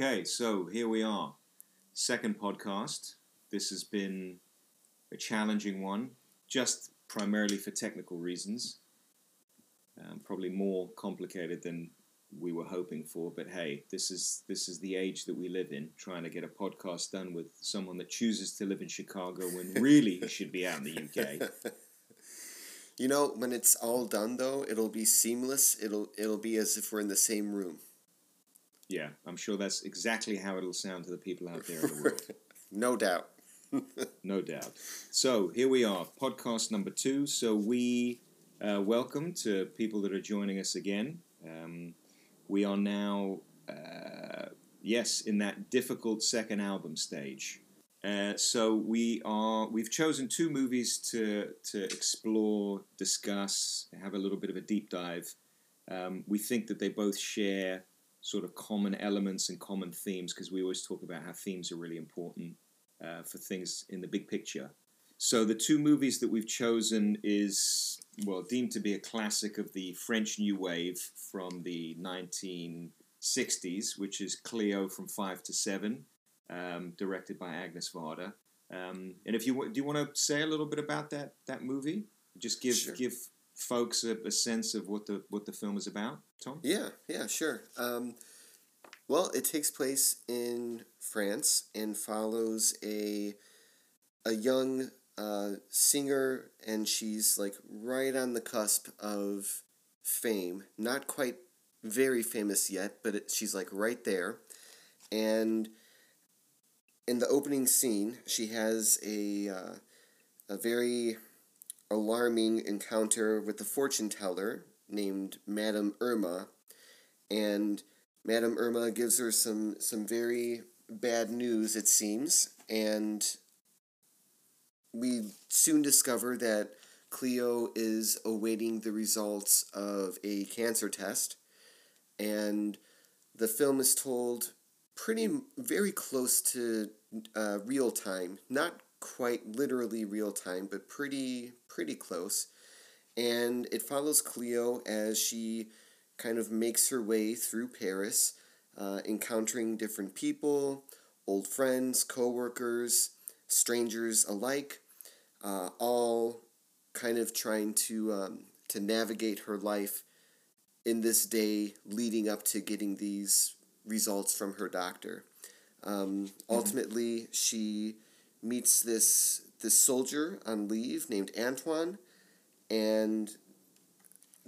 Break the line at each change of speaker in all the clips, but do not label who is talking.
Okay, so here we are. Second podcast. This has been a challenging one, just primarily for technical reasons. Um, probably more complicated than we were hoping for, but hey, this is this is the age that we live in. Trying to get a podcast done with someone that chooses to live in Chicago when really he should be out in the UK.
You know, when it's all done though, it'll be seamless. It'll it'll be as if we're in the same room.
Yeah, I'm sure that's exactly how it'll sound to the people out there in the world.
no doubt.
no doubt. So here we are, podcast number two. So we uh, welcome to people that are joining us again. Um, we are now, uh, yes, in that difficult second album stage. Uh, so we are we've chosen two movies to to explore, discuss, have a little bit of a deep dive. Um, we think that they both share sort of common elements and common themes because we always talk about how themes are really important uh, for things in the big picture. So the two movies that we've chosen is well deemed to be a classic of the French New Wave from the 1960s, which is Cleo from Five to Seven, um, directed by Agnes Varda. Um, and if you do, you want to say a little bit about that that movie? Just give
Sure.
give folks a, a sense of what the what the film is about. Tom.
Yeah, yeah, sure. Um, well, it takes place in France and follows a a young uh, singer, and she's like right on the cusp of fame. Not quite very famous yet, but it, she's like right there. And in the opening scene, she has a uh, a very alarming encounter with the fortune teller named Madame Irma, and Madame Irma gives her some some very bad news. It seems, and we soon discover that Cleo is awaiting the results of a cancer test, and the film is told pretty very close to uh, real time, not quite literally real time, but pretty pretty close and it follows Cleo as she kind of makes her way through Paris, uh, encountering different people, old friends, co-workers, strangers alike, uh, all kind of trying to um, to navigate her life in this day leading up to getting these results from her doctor. Um, Ultimately, she meets this this soldier on leave named Antoine and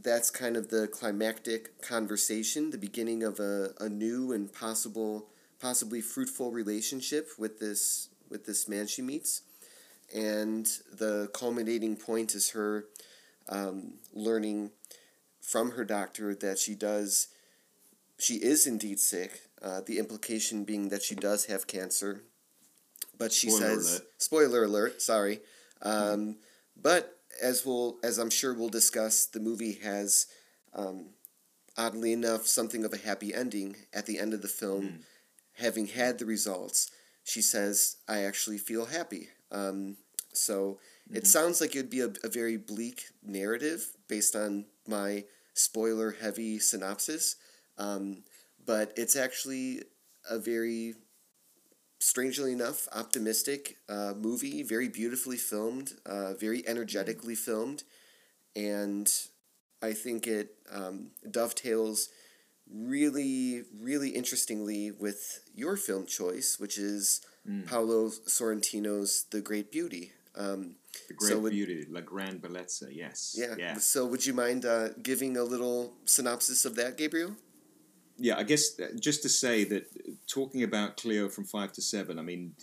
that's kind of the climactic conversation, the beginning of a, a new and possible possibly fruitful relationship with this with this man she meets. And the culminating point is her um, learning from her doctor that she does she is indeed sick. Uh, the implication being that she does have cancer, but she
Spoiler
says
alert.
spoiler alert. Sorry, um, but as we'll as I'm sure we'll discuss, the movie has, um, oddly enough, something of a happy ending at the end of the film. Having had the results, she says, "I actually feel happy." Um, so it sounds like it'd be a, a very bleak narrative based on my spoiler heavy synopsis, um, but it's actually a very strangely enough, optimistic uh, movie, very beautifully filmed, uh, very energetically filmed, and I think it um, dovetails really, really interestingly with your film choice, which is Paolo Sorrentino's The Great Beauty. Um,
The Great
So would-
Beauty, La Grande Bellezza. Yes.
yeah.
Yeah.
So, would you mind uh, giving a little synopsis of that, Gabriel?
Yeah, I guess uh, just to say that uh, talking about Cleo from five to seven, I mean,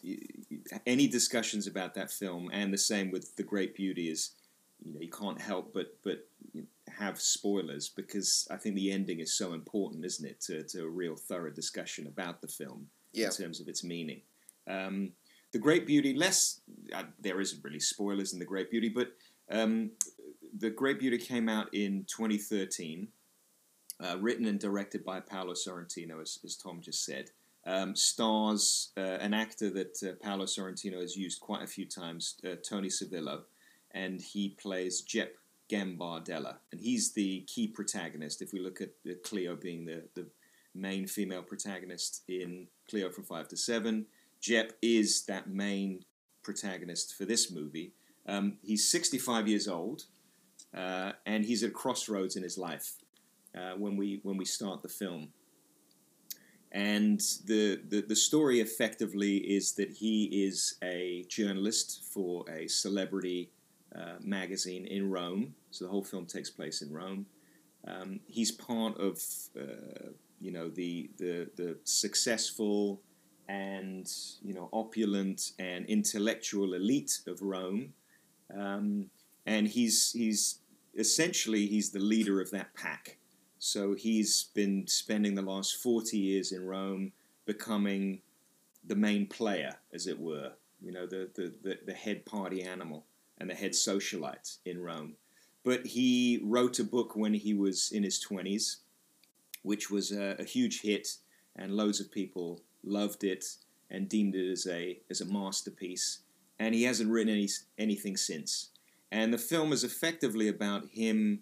any discussions about that film, and the same with The Great Beauty, is you know you can't help but but have spoilers because I think the ending is so important, isn't it, to, to a real thorough discussion about the film
Yeah.
in terms of its meaning. Um, the Great Beauty, less uh, there isn't really spoilers in The Great Beauty, but um, The Great Beauty came out in 2013 uh, written and directed by Paolo Sorrentino, as, as Tom just said. Um, stars uh, an actor that uh, Paolo Sorrentino has used quite a few times, uh, Toni Servillo, and he plays Jep Gambardella, and he's the key protagonist. If we look at Cleo being the, the main female protagonist in Cleo from Five to Seven. Jep is that main protagonist for this movie. Um, he's 65 years old, uh, and he's at a crossroads in his life uh, when we when we start the film. And the, the the story effectively is that he is a journalist for a celebrity uh, magazine in Rome. So the whole film takes place in Rome. Um, he's part of uh, you know the the the successful and you know opulent and intellectual elite of Rome, um, and he's he's essentially he's the leader of that pack. So he's been spending the last forty years in Rome, becoming the main player, as it were. You know the the, the, the head party animal and the head socialite in Rome. But he wrote a book when he was in his twenties, which was a, a huge hit, and loads of people loved it and deemed it as a as a masterpiece. And he hasn't written any anything since. And the film is effectively about him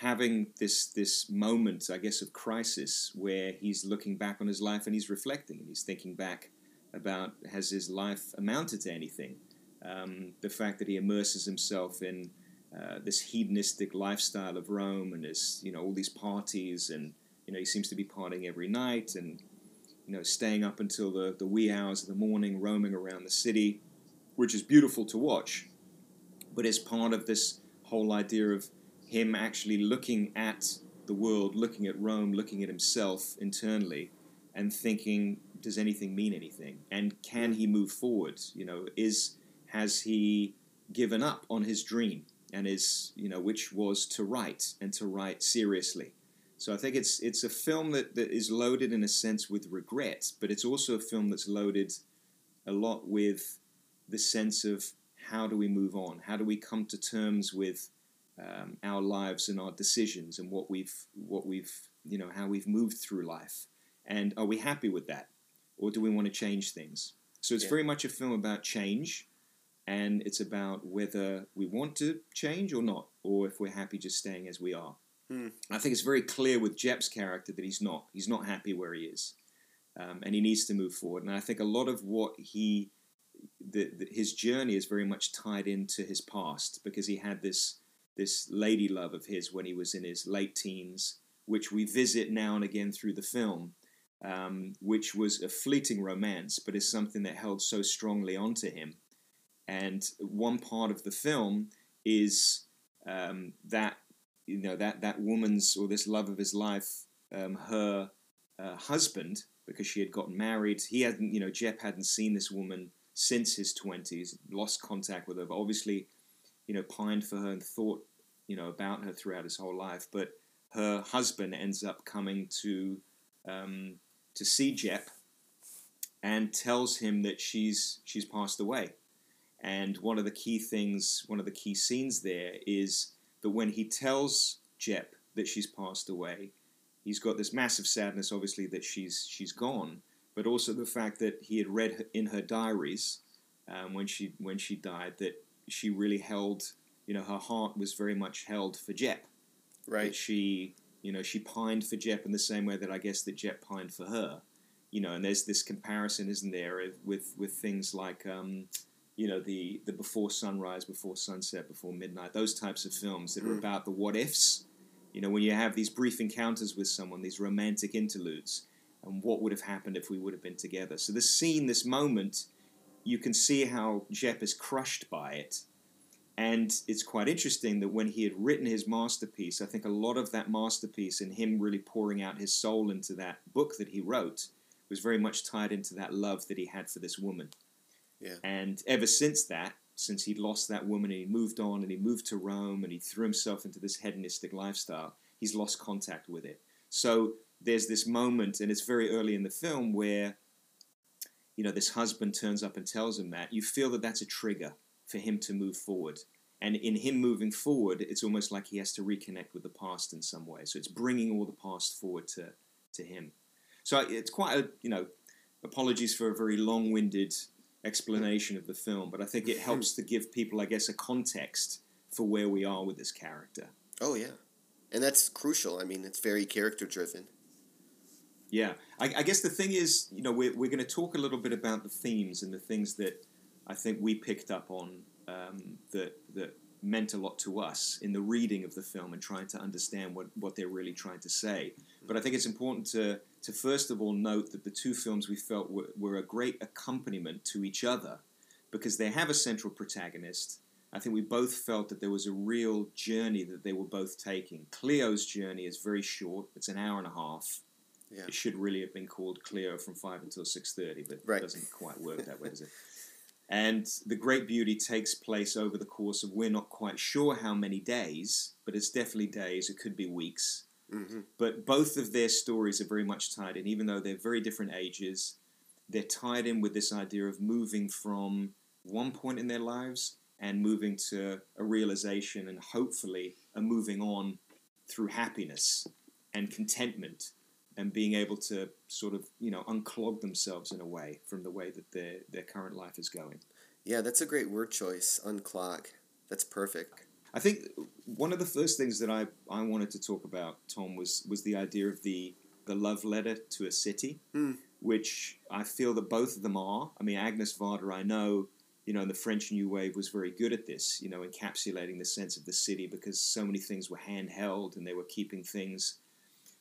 having this this moment, I guess, of crisis where he's looking back on his life and he's reflecting and he's thinking back about has his life amounted to anything? Um, the fact that he immerses himself in uh, this hedonistic lifestyle of Rome and his, you know, all these parties and you know he seems to be partying every night and you know, staying up until the, the wee hours of the morning, roaming around the city, which is beautiful to watch, but is part of this whole idea of him actually looking at the world, looking at Rome, looking at himself internally, and thinking, does anything mean anything? And can he move forward? You know, is has he given up on his dream and is you know which was to write and to write seriously so I think it's it's a film that, that is loaded in a sense with regret, but it's also a film that's loaded a lot with the sense of how do we move on? How do we come to terms with um, our lives and our decisions and what we've what we've you know how we've moved through life? And are we happy with that, or do we want to change things? So it's yeah. very much a film about change, and it's about whether we want to change or not, or if we're happy just staying as we are. Hmm. I think it's very clear with Jep's character that he's not. He's not happy where he is, um, and he needs to move forward. And I think a lot of what he, the, the, his journey is very much tied into his past because he had this this lady love of his when he was in his late teens, which we visit now and again through the film, um, which was a fleeting romance, but is something that held so strongly onto him. And one part of the film is um, that you know that that woman's or this love of his life, um, her uh, husband, because she had gotten married. He hadn't, you know, Jep hadn't seen this woman since his twenties, lost contact with her, but obviously, you know, pined for her and thought, you know, about her throughout his whole life. But her husband ends up coming to um, to see Jep and tells him that she's she's passed away. And one of the key things, one of the key scenes there is that when he tells Jep that she's passed away, he's got this massive sadness, obviously, that she's she's gone, but also the fact that he had read in her diaries um, when she when she died that she really held, you know, her heart was very much held for Jep.
Right.
That she, you know, she pined for Jep in the same way that I guess that Jep pined for her. You know, and there's this comparison, isn't there, with with things like. Um, you know the the before sunrise, before sunset, before midnight, those types of films that are mm. about the what ifs. You know, when you have these brief encounters with someone, these romantic interludes, and what would have happened if we would have been together. So this scene, this moment, you can see how Jep is crushed by it. And it's quite interesting that when he had written his masterpiece, I think a lot of that masterpiece and him really pouring out his soul into that book that he wrote was very much tied into that love that he had for this woman.
Yeah.
And ever since that, since he'd lost that woman and he moved on and he moved to Rome and he threw himself into this hedonistic lifestyle, he's lost contact with it. So there's this moment, and it's very early in the film where, you know, this husband turns up and tells him that. You feel that that's a trigger for him to move forward. And in him moving forward, it's almost like he has to reconnect with the past in some way. So it's bringing all the past forward to, to him. So it's quite a, you know, apologies for a very long winded explanation of the film, but I think it helps to give people, I guess, a context for where we are with this character.
Oh yeah, and that's crucial. I mean, it's very character driven.
Yeah, I, I guess the thing is, you know, we're, we're going to talk a little bit about the themes and the things that I think we picked up on um, that that meant a lot to us in the reading of the film and trying to understand what, what they're really trying to say. But I think it's important to to first of all note that the two films we felt were, were a great accompaniment to each other because they have a central protagonist. I think we both felt that there was a real journey that they were both taking. Cleo's journey is very short; it's an hour and a half.
Yeah.
It should really have been called Cleo from five until six thirty, but
Right.
it doesn't quite work that way, does it? And the Great Beauty takes place over the course of we're not quite sure how many days, but it's definitely days. It could be weeks.
hmm
But both of their stories are very much tied in, even though they're very different ages. They're tied in with this idea of moving from one point in their lives and moving to a realization and hopefully a moving on through happiness and contentment and being able to sort of, you know, unclog themselves in a way from the way that their, their current life is going.
Yeah, that's a great word choice. Unclog. That's perfect.
I think one of the first things that I, I wanted to talk about, Tom, was was the idea of the the love letter to a city,
Hmm.
which I feel that both of them are. I mean, Agnes Varda, I know, you know, in the French New Wave was very good at this, you know, encapsulating the sense of the city because so many things were handheld and they were keeping things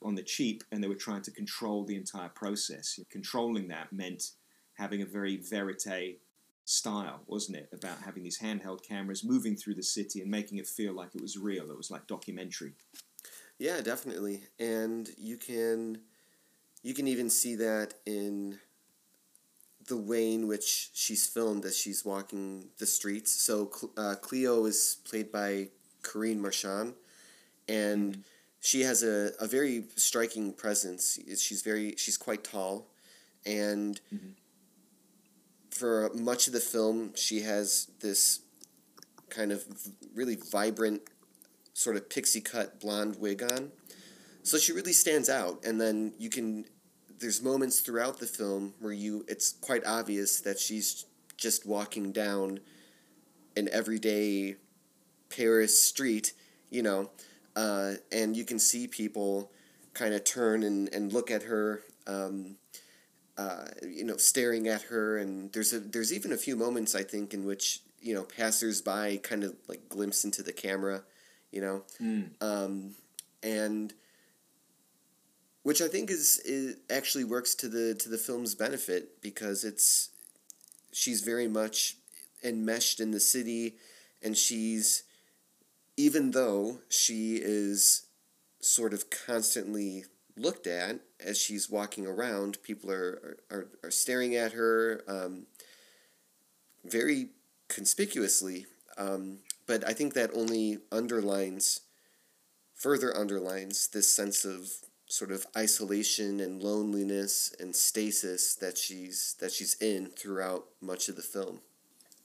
on the cheap and they were trying to control the entire process. Controlling that meant having a very verite style, wasn't it? About having these handheld cameras moving through the city and making it feel like it was real. It was like documentary.
Yeah, definitely. And you can you can even see that in the way in which she's filmed as she's walking the streets. So uh, Cleo is played by Corinne Marchand, and she has a, a very striking presence. She's very she's quite tall, and
Mhm.
for much of the film, she has this kind of really vibrant, sort of pixie cut blonde wig on. So she really stands out, and then you can. There's moments throughout the film where you it's quite obvious that she's just walking down an everyday Paris street, you know, uh, and you can see people kind of turn and, and look at her, um, uh, you know, staring at her, and there's a there's even a few moments I think in which you know passersby kind of like glimpse into the camera, you know, um, and which I think is, is actually works to the to the film's benefit because it's she's very much enmeshed in the city, and she's even though she is sort of constantly looked at as she's walking around, people are are, are staring at her um, very conspicuously. Um, but I think that only underlines, further underlines this sense of sort of isolation and loneliness and stasis that she's that she's in throughout much of the film.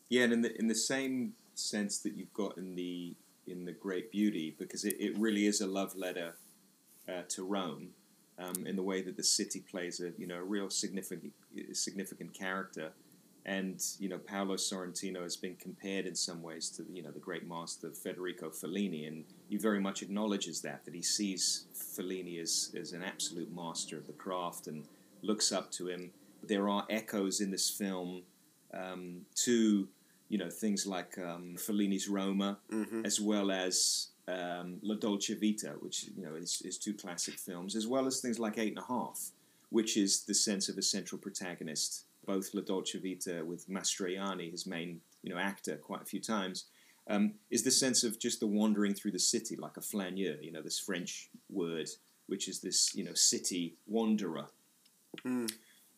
Yeah, and in the in the same sense that you've got in the in the Great Beauty, because it, it really is a love letter uh, to Rome, um, in the way that the city plays a you know a real significant significant character, and you know Paolo Sorrentino has been compared in some ways to you know the great master Federico Fellini, and he very much acknowledges that that he sees Fellini as as an absolute master of the craft and looks up to him. There are echoes in this film um, to you know things like um, Fellini's Roma,
Mm-hmm.
as well as um, La Dolce Vita, which you know is, is two classic films, as well as things like Eight and a Half, which is the sense of a central protagonist. Both La Dolce Vita with Mastroianni, his main you know actor, quite a few times, um, is the sense of just the wandering through the city like a flaneur. You know this French word, which is this you know city wanderer.
Mm.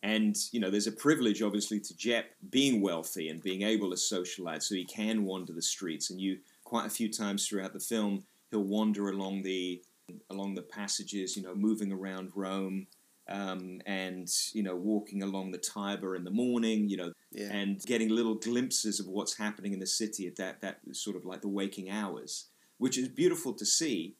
And you know, there's a privilege, obviously, to Jep being wealthy and being able to socialize, so he can wander the streets. And you, quite a few times throughout the film, he'll wander along the along the passages, you know, moving around Rome, um, and you know, walking along the Tiber in the morning, you know,
Yeah.
and getting little glimpses of what's happening in the city at that that sort of like the waking hours, which is beautiful to see.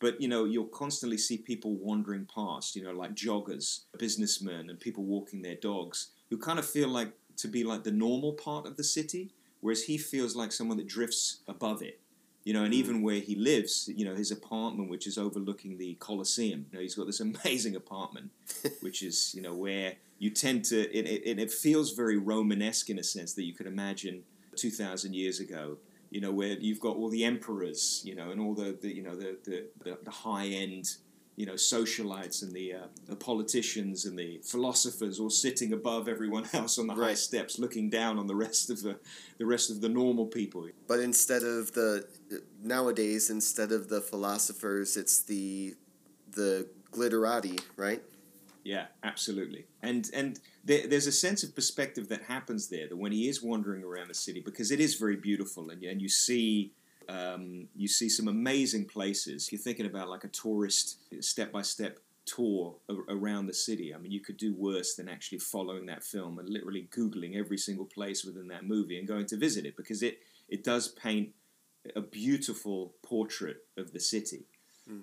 But you know, you'll constantly see people wandering past, you know, like joggers, businessmen, and people walking their dogs, who kind of feel like to be like the normal part of the city, whereas he feels like someone that drifts above it. You know, and hmm. even where he lives, you know, his apartment, which is overlooking the Colosseum. You know, he's got this amazing apartment, which is, you know, where you tend to. It, it, it feels very Romanesque in a sense that you could imagine two thousand years ago. You know, where you've got all the emperors, you know, and all the, the you know the the, the, high end you know, socialites and the, uh, the politicians and the philosophers all sitting above everyone else on the high steps, looking down on the rest of the the rest of the normal people.
But instead of the nowadays, instead of the philosophers, it's the the glitterati, right?
Yeah, absolutely. And and there, there's a sense of perspective that happens there that when he is wandering around the city, because it is very beautiful, and and you see. Um, you see some amazing places. You're thinking about like a tourist step by step tour a- around the city. I mean, you could do worse than actually following that film and literally Googling every single place within that movie and going to visit it because it, it does paint a beautiful portrait of the city.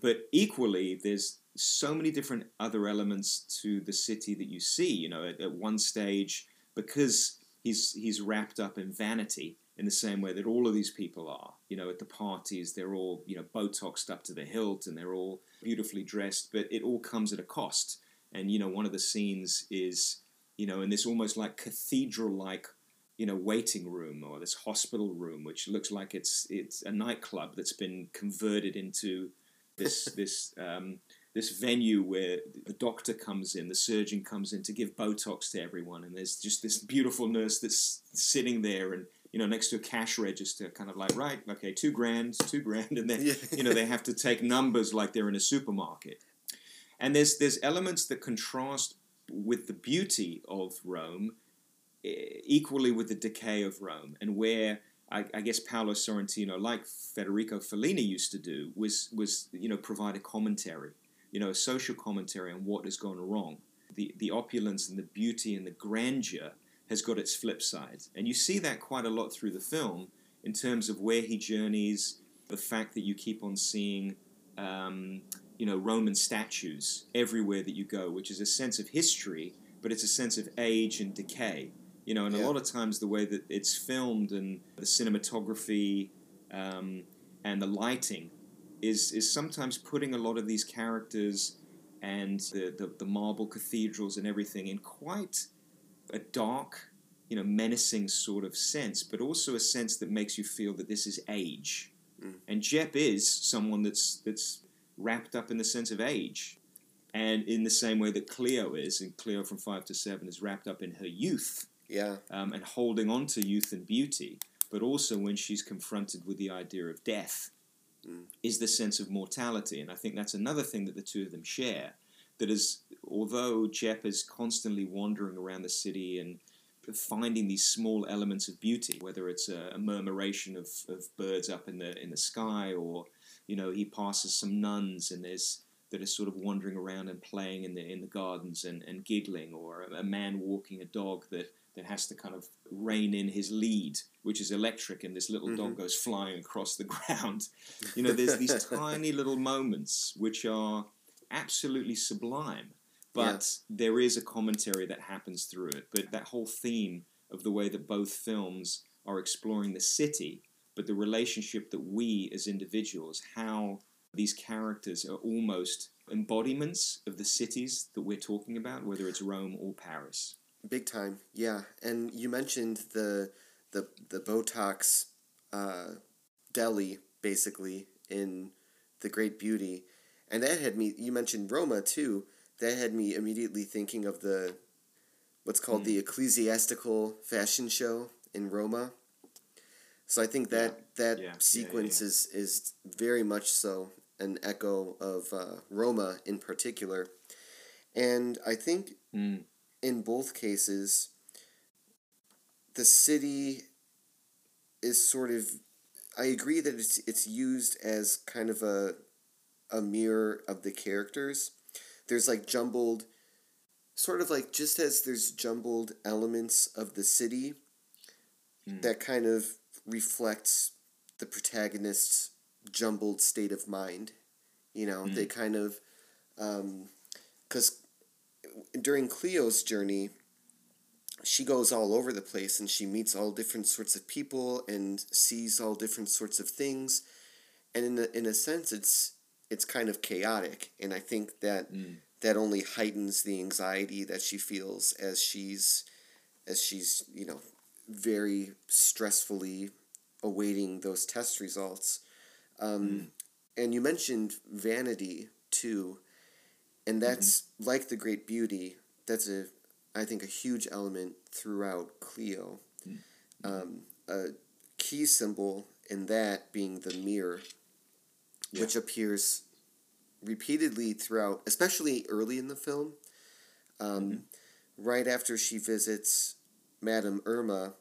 But equally, there's so many different other elements to the city that you see. You know, at, at one stage, because he's he's wrapped up in vanity in the same way that all of these people are. You know, at the parties, they're all you know botoxed up to the hilt, and they're all beautifully dressed. But it all comes at a cost. And you know, one of the scenes is you know in this almost like cathedral-like you know waiting room or this hospital room, which looks like it's it's a nightclub that's been converted into this this um, this venue where the doctor comes in, the surgeon comes in to give Botox to everyone, and there's just this beautiful nurse that's sitting there and you know next to a cash register, kind of like right, okay, two grand, two grand, and then
Yeah.
you know they have to take numbers like they're in a supermarket, and there's there's elements that contrast with the beauty of Rome e- equally with the decay of Rome, and where I, I guess Paolo Sorrentino, like Federico Fellini used to do, was was you know provide a commentary, you know, a social commentary on what has gone wrong. The the opulence and the beauty and the grandeur has got its flip side, and you see that quite a lot through the film in terms of where he journeys, the fact that you keep on seeing. Um, you know Roman statues everywhere that you go, which is a sense of history, but it's a sense of age and decay. You know, and a lot of times the way that it's filmed and the cinematography um, and the lighting is is sometimes putting a lot of these characters and the, the, the marble cathedrals and everything in quite a dark, you know, menacing sort of sense, but also a sense that makes you feel that this is age.
Mm.
And Jep is someone that's that's wrapped up in the sense of age. And in the same way that Cleo is, and Cleo from five to seven is wrapped up in her youth
Yeah,
um, and holding on to youth and beauty, but also when she's confronted with the idea of death, Is the sense of mortality. And I think that's another thing that the two of them share. That is, although Jep is constantly wandering around the city and finding these small elements of beauty, whether it's a, a murmuration of, of birds up in the in the sky, or you know he passes some nuns and there's that are sort of wandering around and playing in the in the gardens and, and giggling, or a, a man walking a dog that that has to kind of rein in his lead, which is electric, and this little dog
Mhm.
goes flying across the ground. You know, there's these tiny little moments which are absolutely sublime, but there is a commentary that happens through it. But that whole theme of the way that both films are exploring the city, but the relationship that we as individuals, how these characters are almost embodiments of the cities that we're talking about, whether it's Rome or Paris.
Big time. Yeah, and you mentioned the the the Botox uh, deli basically in the Great Beauty, and that had me. You mentioned Roma too. That had me immediately thinking of the what's called the ecclesiastical fashion show in Roma. So I think that that
Yeah, yeah, yeah,
sequence
yeah.
is is very much so an echo of uh, Roma in particular, and I think
Mm.
In both cases, the city is sort of. I agree that it's it's used as kind of a a mirror of the characters. There's like jumbled, sort of like just as there's jumbled elements of the city
Mm.
that kind of reflects the protagonist's jumbled state of mind. You know,
Mm.
they kind of, because during Cleo's journey, she goes all over the place and she meets all different sorts of people and sees all different sorts of things. and in a, in a sense, it's it's kind of chaotic, and I think that
Mm.
that only heightens the anxiety that she feels as she's as she's you know very stressfully awaiting those test results. Um, And you mentioned vanity too, and that's like the Great Beauty. That's a I think a huge element throughout Cleo. Um, a key symbol in that being the mirror,
Yeah.
which appears repeatedly throughout, especially early in the film. Um, Right after she visits Madame Irma,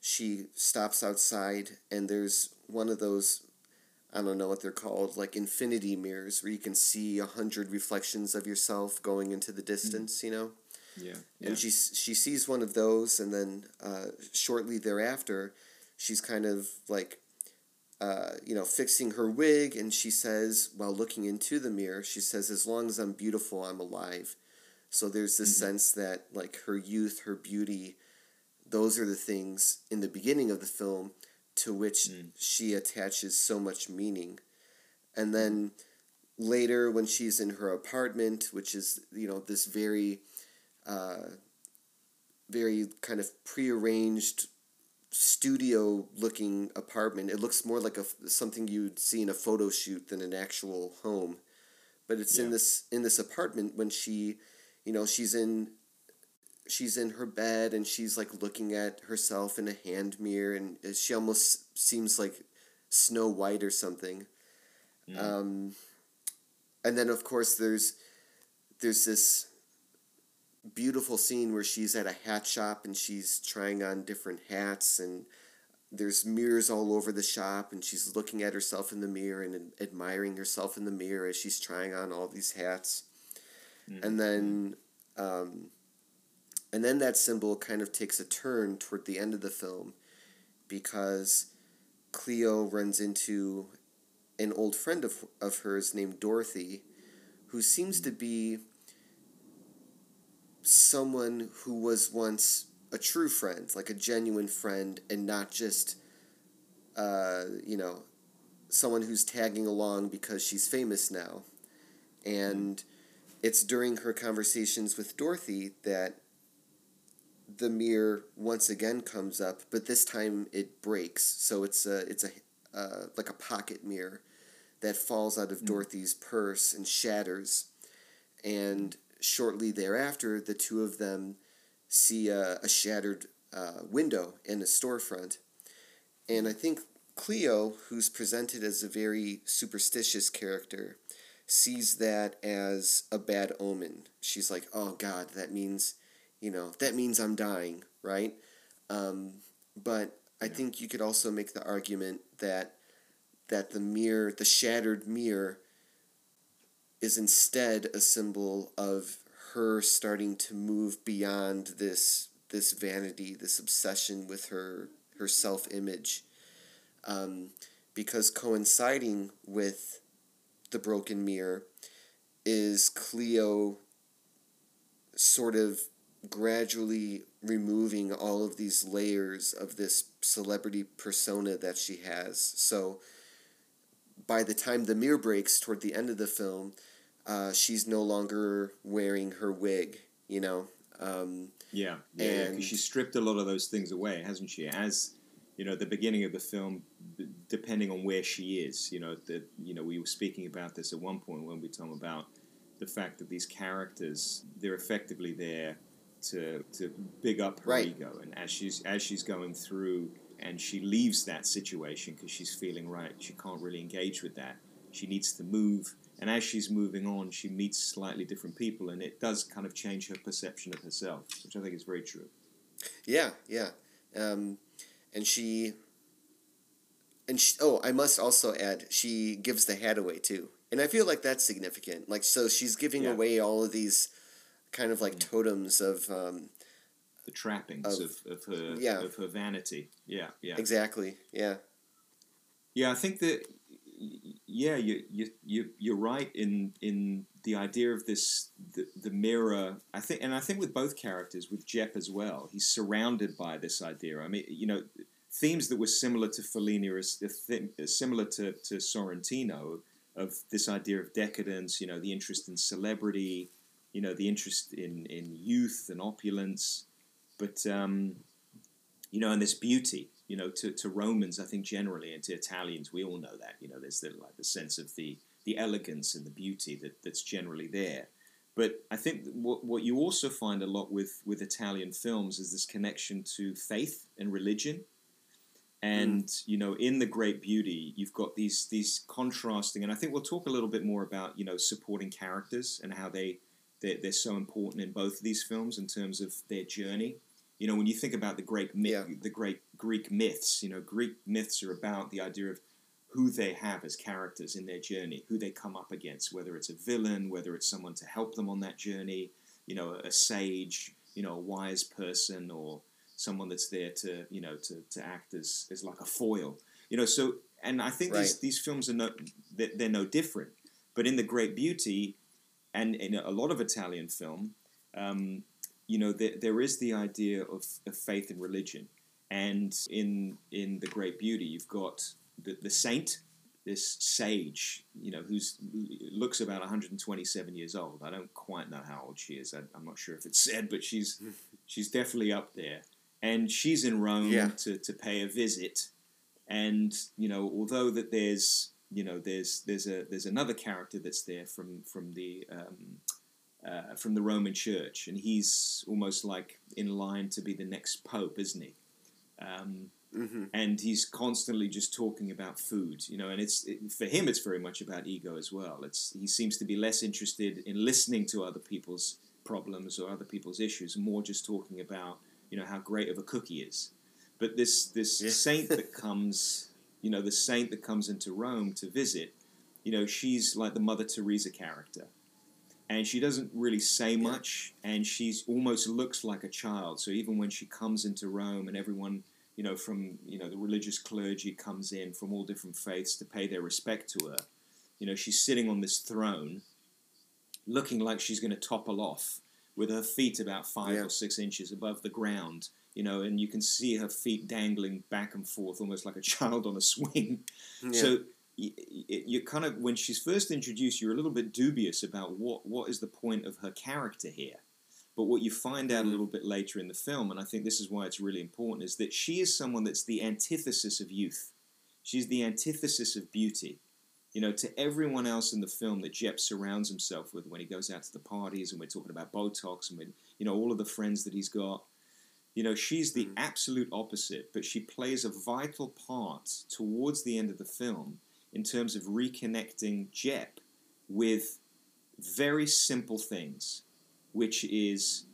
she stops outside, and there's one of those. I don't know what they're called, like infinity mirrors, where you can see a hundred reflections of yourself going into the distance. You know,
Yeah. Yeah.
and she she sees one of those, and then uh, shortly thereafter, she's kind of like, uh, you know, fixing her wig, and she says, while looking into the mirror, she says, "As long as I'm beautiful, I'm alive." So there's this sense that like her youth, her beauty, those are the things in the beginning of the film to which she attaches so much meaning, and then later when she's in her apartment, which is you know this very uh, very kind of prearranged studio looking apartment. It looks more like a something you'd see in a photo shoot than an actual home. But it's in this in this apartment when she, you know, she's in she's in her bed and she's like looking at herself in a hand mirror and she almost seems like Snow White or something. Um, and then of course there's there's this beautiful scene where she's at a hat shop and she's trying on different hats and there's mirrors all over the shop and she's looking at herself in the mirror and admiring herself in the mirror as she's trying on all these hats. And then um, and then that symbol kind of takes a turn toward the end of the film because cleo runs into an old friend of, of hers named dorothy who seems to be someone who was once a true friend, like a genuine friend, and not just, uh, you know, someone who's tagging along because she's famous now. And it's during her conversations with Dorothy that the mirror once again comes up, but this time it breaks. So it's a it's a uh, like a pocket mirror that falls out of Dorothy's purse and shatters. And shortly thereafter, the two of them see a, a shattered uh, window in a storefront. And I think Cleo, who's presented as a very superstitious character, sees that as a bad omen. She's like, oh God, that means, you know, that means I'm dying, right? Um, but I think you could also make the argument that that the mirror, the shattered mirror, is instead a symbol of her starting to move beyond this this vanity, this obsession with her her self image, um, because coinciding with the broken mirror is Cleo sort of gradually removing all of these layers of this celebrity persona that she has. So by the time the mirror breaks toward the end of the film, uh, she's no longer wearing her wig, you know. Um,
Yeah, yeah, yeah.
And-
Because she stripped a lot of those things away, hasn't she? As you know, the beginning of the film, depending on where she is, you know, that you know, we were speaking about this at one point when we talked about the fact that these characters they're effectively there to to big up her
Right.
ego, and as she's as she's going through and she leaves that situation because she's feeling right, she can't really engage with that. She needs to move, and as she's moving on, she meets slightly different people, and it does kind of change her perception of herself, which I think is very true.
Yeah, yeah. Um, and she and she, oh, I must also add she gives the hat away too. And I feel like that's significant. Like so she's giving
Yeah.
away all of these kind of like totems of um,
The trappings
Of-
of, of her
yeah.
of her vanity. Yeah, yeah,
exactly. Yeah.
yeah. I think that yeah, you you you you're right in in the idea of this the, the mirror. I think, and I think with both characters, with Jep as well, he's surrounded by this idea. I mean, you know, themes that were similar to Fellini or similar to, to Sorrentino of this idea of decadence, you know, the interest in celebrity, you know, the interest in, in youth and opulence, but, um, you know, and this beauty, you know, to, to Romans, I think generally, and to Italians, we all know that, you know, there's the, like the sense of the, the elegance and the beauty that, that's generally there. But I think what, what you also find a lot with, with Italian films is this connection to faith and religion. And you know, in the Great Beauty, you've got these these contrasting, and I think we'll talk a little bit more about you know supporting characters and how they they're, they're so important in both of these films in terms of their journey. You know, when you think about the great myth,
Yeah.
the great Greek myths, you know, Greek myths are about the idea of who they have as characters in their journey, who they come up against, whether it's a villain, whether it's someone to help them on that journey, you know, a sage, you know, a wise person, or someone that's there to, you know, to, to act as, as like a foil, you know. So, and I think these these films are no, they're, they're no different. But in the Great Beauty, and in a lot of Italian film, um, you know, there, there is the idea of, of faith and religion. And in in the Great Beauty, you've got the, the saint, this sage, you know, who's looks about 127 years old. I don't quite know how old she is. I, I'm not sure if it's said, but she's she's definitely up there. And she's in Rome
Yeah.
to, to pay a visit. And you know, although that there's you know there's there's a there's another character that's there from from the um, uh, from the Roman Church, and he's almost like in line to be the next pope, isn't he? Um,
hmm
and he's constantly just talking about food, you know. And it's it, for him, it's very much about ego as well. It's he seems to be less interested in listening to other people's problems or other people's issues, more just talking about you know how great of a cook he is. But this this
Yeah.
saint that comes, you know, the saint that comes into Rome to visit, you know, she's like the Mother Teresa character. And she doesn't really say much, and she's almost looks like a child. So even when she comes into Rome, and everyone you know, from you know the religious clergy comes in from all different faiths to pay their respect to her. You know, she's sitting on this throne, looking like she's going to topple off, with her feet about five
Yeah.
or six inches above the ground. You know, and you can see her feet dangling back and forth, almost like a child on a swing.
Yeah.
So you kind of, when she's first introduced, you're a little bit dubious about what what is the point of her character here. But what you find out a
Mhm.
little bit later in the film, and I think this is why it's really important, is that she is someone that's the antithesis of youth. She's the antithesis of beauty. You know, to everyone else in the film that Jep surrounds himself with when he goes out to the parties, and we're talking about Botox, and with you know all of the friends that he's got. You know, she's the
Mhm.
absolute opposite, but she plays a vital part towards the end of the film in terms of reconnecting Jep with very simple things, which is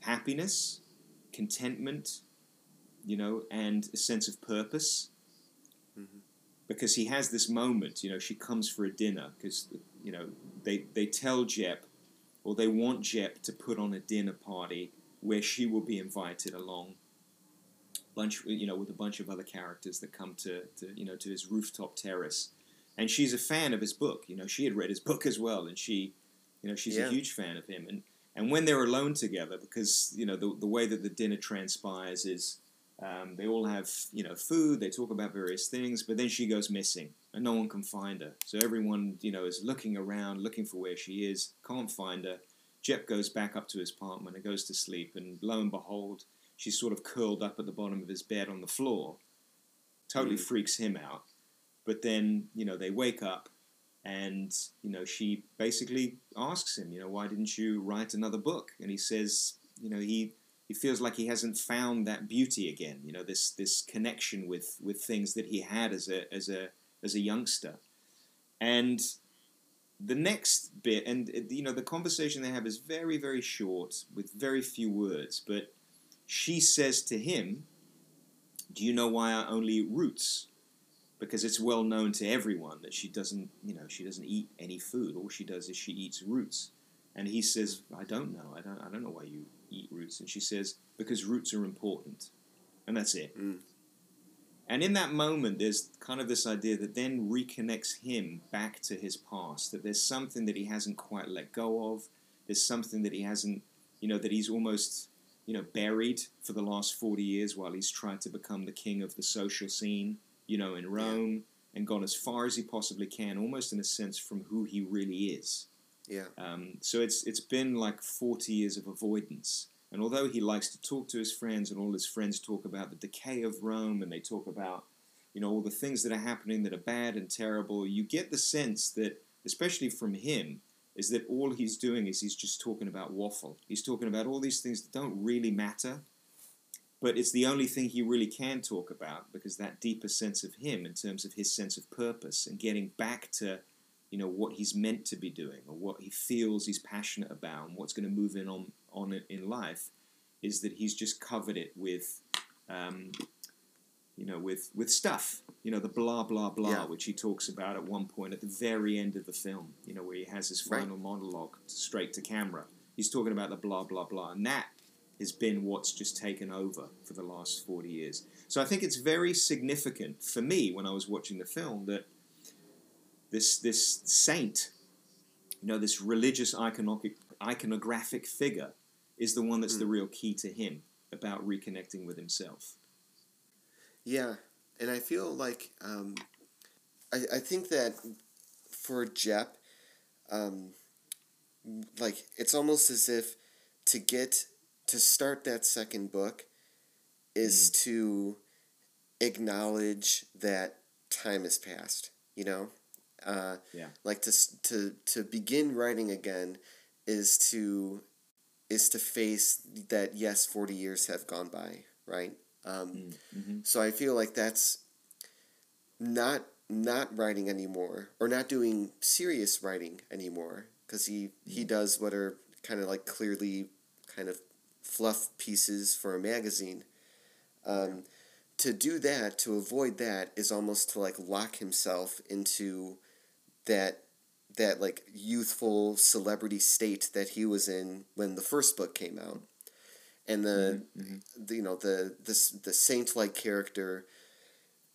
happiness, contentment, you know, and a sense of purpose.
Mhm.
Because he has this moment, you know, she comes for a dinner because, you know, they, they tell Jep, or they want Jep to put on a dinner party where she will be invited along bunch you know with a bunch of other characters that come to, to you know to his rooftop terrace. And she's a fan of his book. You know she had read his book as well and she you know she's
Yeah.
a huge fan of him. And and when they're alone together because you know the, the way that the dinner transpires is um, they all have you know food they talk about various things but then she goes missing and no one can find her. So everyone you know is looking around looking for where she is can't find her Jep goes back up to his apartment and goes to sleep and lo and behold she's sort of curled up at the bottom of his bed on the floor. Totally
Mm.
freaks him out. But then, you know, they wake up and, you know, she basically asks him, you know, why didn't you write another book? And he says, you know, he he feels like he hasn't found that beauty again, you know, this this connection with with things that he had as a as a as a youngster. And the next bit and uh, you know the conversation they have is very very short with very few words but she says to him, Do you know why I only eat roots? Because it's well known to everyone that she doesn't, you know, she doesn't eat any food. All she does is she eats roots. And he says, I don't know. I don't, I don't know why you eat roots. And she says, Because roots are important. And that's it.
Mm.
And in that moment, there's kind of this idea that then reconnects him back to his past, that there's something that he hasn't quite let go of. There's something that he hasn't, you know, that he's almost, you know, buried for the last 40 years while he's tried to become the king of the social scene, you know, in Rome, and gone as far as he possibly can, almost in a sense from who he really is.
Yeah.
Um, so it's it's been like 40 years of avoidance. And although he likes to talk to his friends, and all his friends talk about the decay of Rome, and they talk about, you know, all the things that are happening that are bad and terrible, you get the sense that, especially from him, is that all he's doing is he's just talking about waffle. He's talking about all these things that don't really matter, but it's the only thing he really can talk about because that deeper sense of him, in terms of his sense of purpose and getting back to, you know, what he's meant to be doing or what he feels he's passionate about and what's going to move in on on it in life, is that he's just covered it with. Um, you know, with, with stuff, you know, the blah, blah, blah,
Yeah.
which he talks about at one point at the very end of the film, you know, where he has his
Right.
final monologue straight to camera. He's talking about the blah, blah, blah. And that has been what's just taken over for the last 40 years. So I think it's very significant for me when I was watching the film that this, this saint, you know, this religious iconographic figure is the one that's the real key to him about reconnecting with himself.
Yeah, and I feel like um, I I think that for Jep, um, like it's almost as if to get to start that second book is to acknowledge that time has passed. You know, uh,
Yeah.
like to to to begin writing again is to is to face that yes, forty years have gone by, right? Um,
Mm-hmm.
so I feel like that's not not writing anymore, or not doing serious writing anymore, because he he does what are kind of like clearly kind of fluff pieces for a magazine. Um, To do that, to avoid that, is almost to like lock himself into that that like youthful celebrity state that he was in when the first book came out, and the the, you know the this the saint like character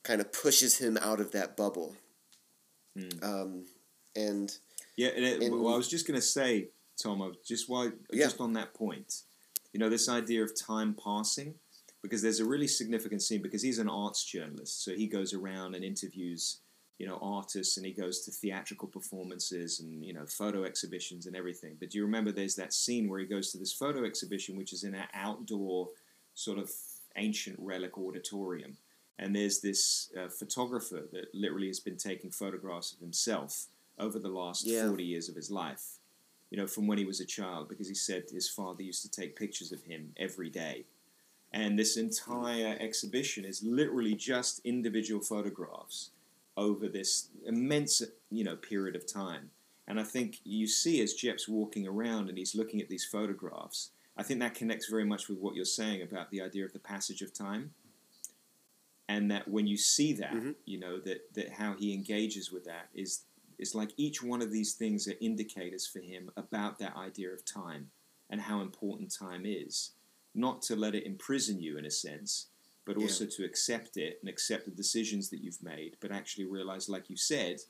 kind of pushes him out of that bubble.
Mm.
Um, and
Yeah, and it,
And-
well, I was just going to say, Tom, I was just while
Yeah.
just on that point, you know, this idea of time passing, because there's a really significant scene because he's an arts journalist, so he goes around and interviews, you know, artists, and he goes to theatrical performances and you know photo exhibitions and everything. But do you remember there's that scene where he goes to this photo exhibition, which is in an outdoor sort of ancient relic auditorium, and there's this uh, photographer that literally has been taking photographs of himself over the last
Yeah.
40 years of his life, you know, from when he was a child, because he said his father used to take pictures of him every day. And this entire exhibition is literally just individual photographs over this immense, you know, period of time. And I think you see as Jep's walking around and he's looking at these photographs, I think that connects very much with what you're saying about the idea of the passage of time. And that when you see that,
Mhm.
you know, that, that how he engages with that is it's like each one of these things are indicators for him about that idea of time and how important time is. Not to let it imprison you in a sense, but
Yeah.
also to accept it and accept the decisions that you've made, but actually realize, like you said,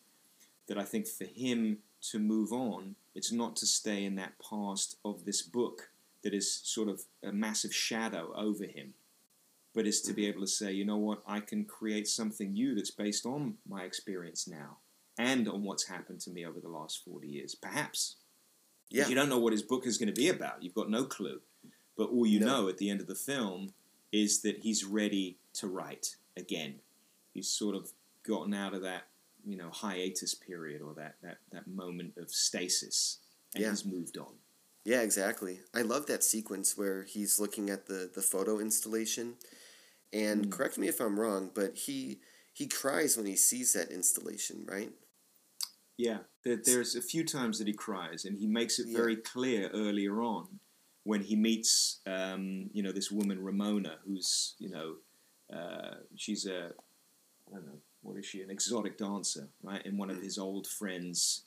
that I think for him to move on, it's not to stay in that past of this book that is sort of a massive shadow over him, but is to be mm-hmm. able to say, you know what, I can create something new that's based on my experience now and on what's happened to me over the last 40 years. perhaps.
yeah,
You don't know what his book is going to be about. You've got no clue. But all you
No.
know at the end of the film is that he's ready to write again. He's sort of gotten out of that, you know, hiatus period or that, that, that moment of stasis and
Yeah.
he's moved on.
yeah, exactly. I love that sequence where he's looking at the the photo installation, and
Mm.
correct me if I'm wrong, but he he cries when he sees that installation, right?
Yeah, there, there's a few times that he cries, and he makes it very clear earlier on when he meets, um, you know, this woman Ramona, who's, you know, uh, she's a, I don't know, what is she? An exotic dancer, right? And one of his old friends,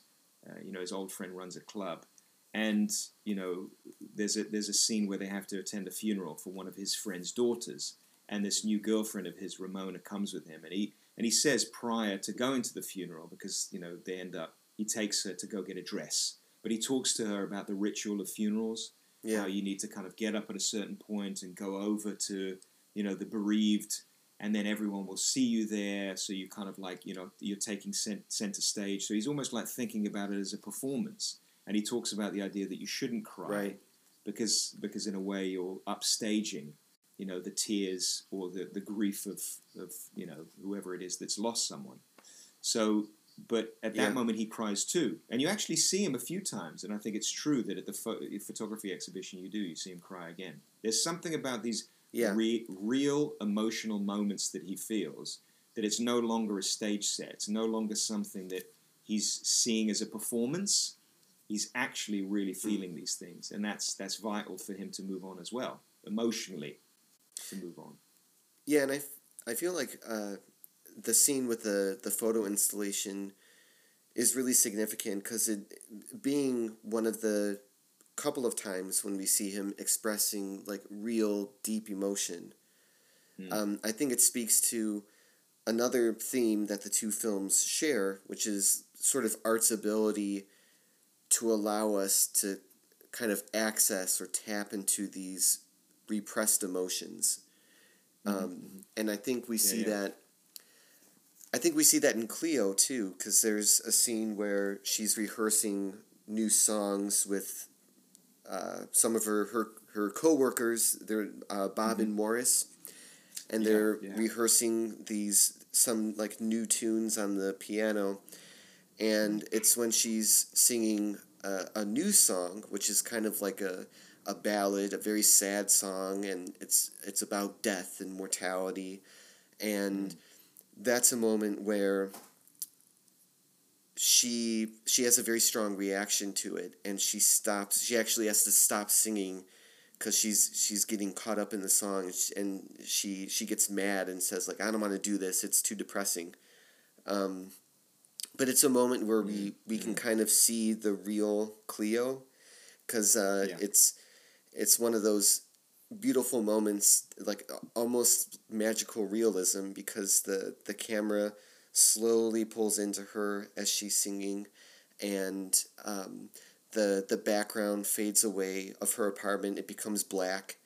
uh, you know, his old friend runs a club, and you know, there's a there's a scene where they have to attend a funeral for one of his friend's daughters, and this new girlfriend of his, Ramona, comes with him, and he and he says prior to going to the funeral, because you know they end up, he takes her to go get a dress, but he talks to her about the ritual of funerals,
Yeah.
How you need to kind of get up at a certain point and go over to, you know, the bereaved, and then everyone will see you there. So you kind of like, you know, you're taking cent- center stage. So he's almost like thinking about it as a performance. And he talks about the idea that you shouldn't cry
Right.
because because in a way you're upstaging, you know, the tears or the, the grief of, of you know whoever it is that's lost someone. So, but at that
Yeah.
moment he cries too, and you actually see him a few times, and I think it's true that at the pho- photography exhibition you do you see him cry again. There's something about these
Yeah.
re- real emotional moments that he feels that it's no longer a stage set. It's no longer something that he's seeing as a performance. He's actually really
Hmm.
feeling these things, and that's that's vital for him to move on as well, emotionally, to move on.
Yeah, and I, f- I feel like uh, the scene with the, the photo installation is really significant because it being one of the couple of times when we see him expressing like real deep emotion.
Mm.
Um, I think it speaks to another theme that the two films share, which is sort of art's ability to allow us to kind of access or tap into these repressed emotions. Um, and I think we
Yeah,
see
yeah.
that. I think we see that in Cleo too, because there's a scene where she's rehearsing new songs with uh, some of her her her coworkers. They're uh, Bob and Morris, and they're
yeah.
rehearsing these some like new tunes on the piano, and it's when she's singing a, a new song, which is kind of like a a ballad, a very sad song, and it's it's about death and mortality, and that's a moment where she she has a very strong reaction to it, and she stops. She actually has to stop singing because she's she's getting caught up in the song, and she, she she gets mad and says like I don't want to do this. It's too depressing. Um, but it's a moment where we we can kind of see the real Cleo, because uh,
Yeah.
it's it's one of those beautiful moments, like almost magical realism, because the the camera slowly pulls into her as she's singing, and um, the the background fades away of her apartment. It becomes black,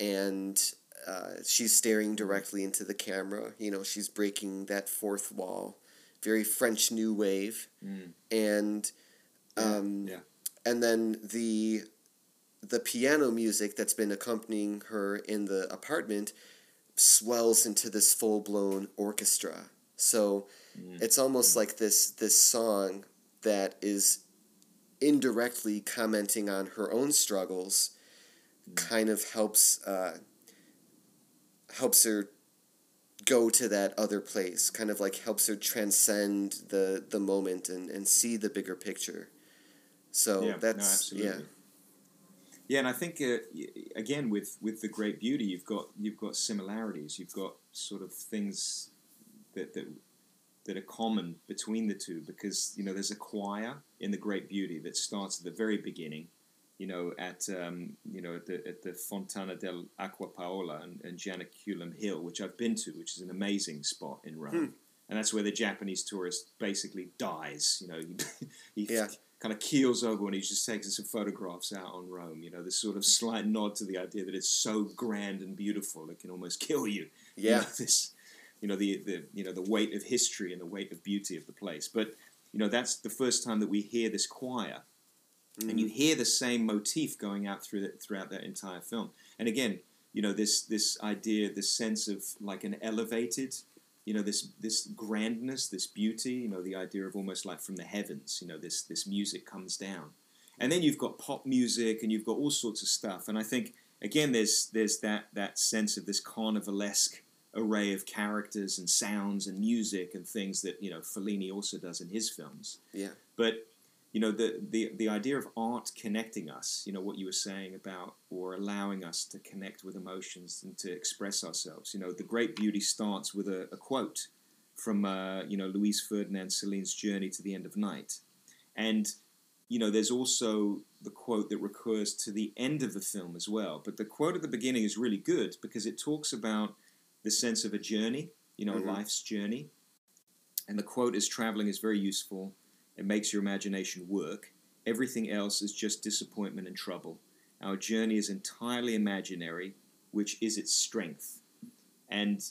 and uh, she's staring directly into the camera. You know, she's breaking that fourth wall, very French New Wave,
Mm.
and
Yeah,
um,
yeah.
and then the the piano music that's been accompanying her in the apartment swells into this full blown orchestra. So
Mm.
it's almost like this this song that is indirectly commenting on her own struggles, kind of helps uh, helps her go to that other place. Kind of like helps her transcend the the moment and, and see the bigger picture. So
yeah, no,
that's
absolutely.
yeah.
Yeah, and I think uh, again with with the Great Beauty, you've got you've got similarities. You've got sort of things that that that are common between the two because you know there's a choir in the Great Beauty that starts at the very beginning. You know, at um, you know at the at the Fontana del Acqua Paola and, and Janiculum Hill, which I've been to, which is an amazing spot in Rome,
Hmm.
and that's where the Japanese tourist basically dies. You know, he, he
Yeah.
Kind of keels over when he's just taking some photographs out on Rome. You know, this sort of slight nod to the idea that it's so grand and beautiful it can almost kill you. You
Yeah.
know, this, you know, the, the you know the weight of history and the weight of beauty of the place. But you know, that's the first time that we hear this choir, and you mm. hear the same motif going out through that throughout that entire film. And again, you know, this this idea, this sense of like an elevated you know this this grandness, this beauty, you know the idea of almost like from the heavens, you know this this music comes down, and then you've got pop music and you've got all sorts of stuff, and I think again there's there's that that sense of this carnivalesque array of characters and sounds and music and things that you know Fellini also does in his films.
Yeah.
But you know the the the idea of art connecting us, you know what you were saying about or allowing us to connect with emotions and to express ourselves. You know the great beauty starts with a, a quote from uh, you know Louis-Ferdinand Céline's Journey to the End of Night, and you know there's also the quote that recurs to the end of the film as well. But the quote at the beginning is really good because it talks about the sense of a journey, you know,
Mhm.
life's journey. And the quote is traveling is very useful. It makes your imagination work. Everything else is just disappointment and trouble. Our journey is entirely imaginary, which is its strength. And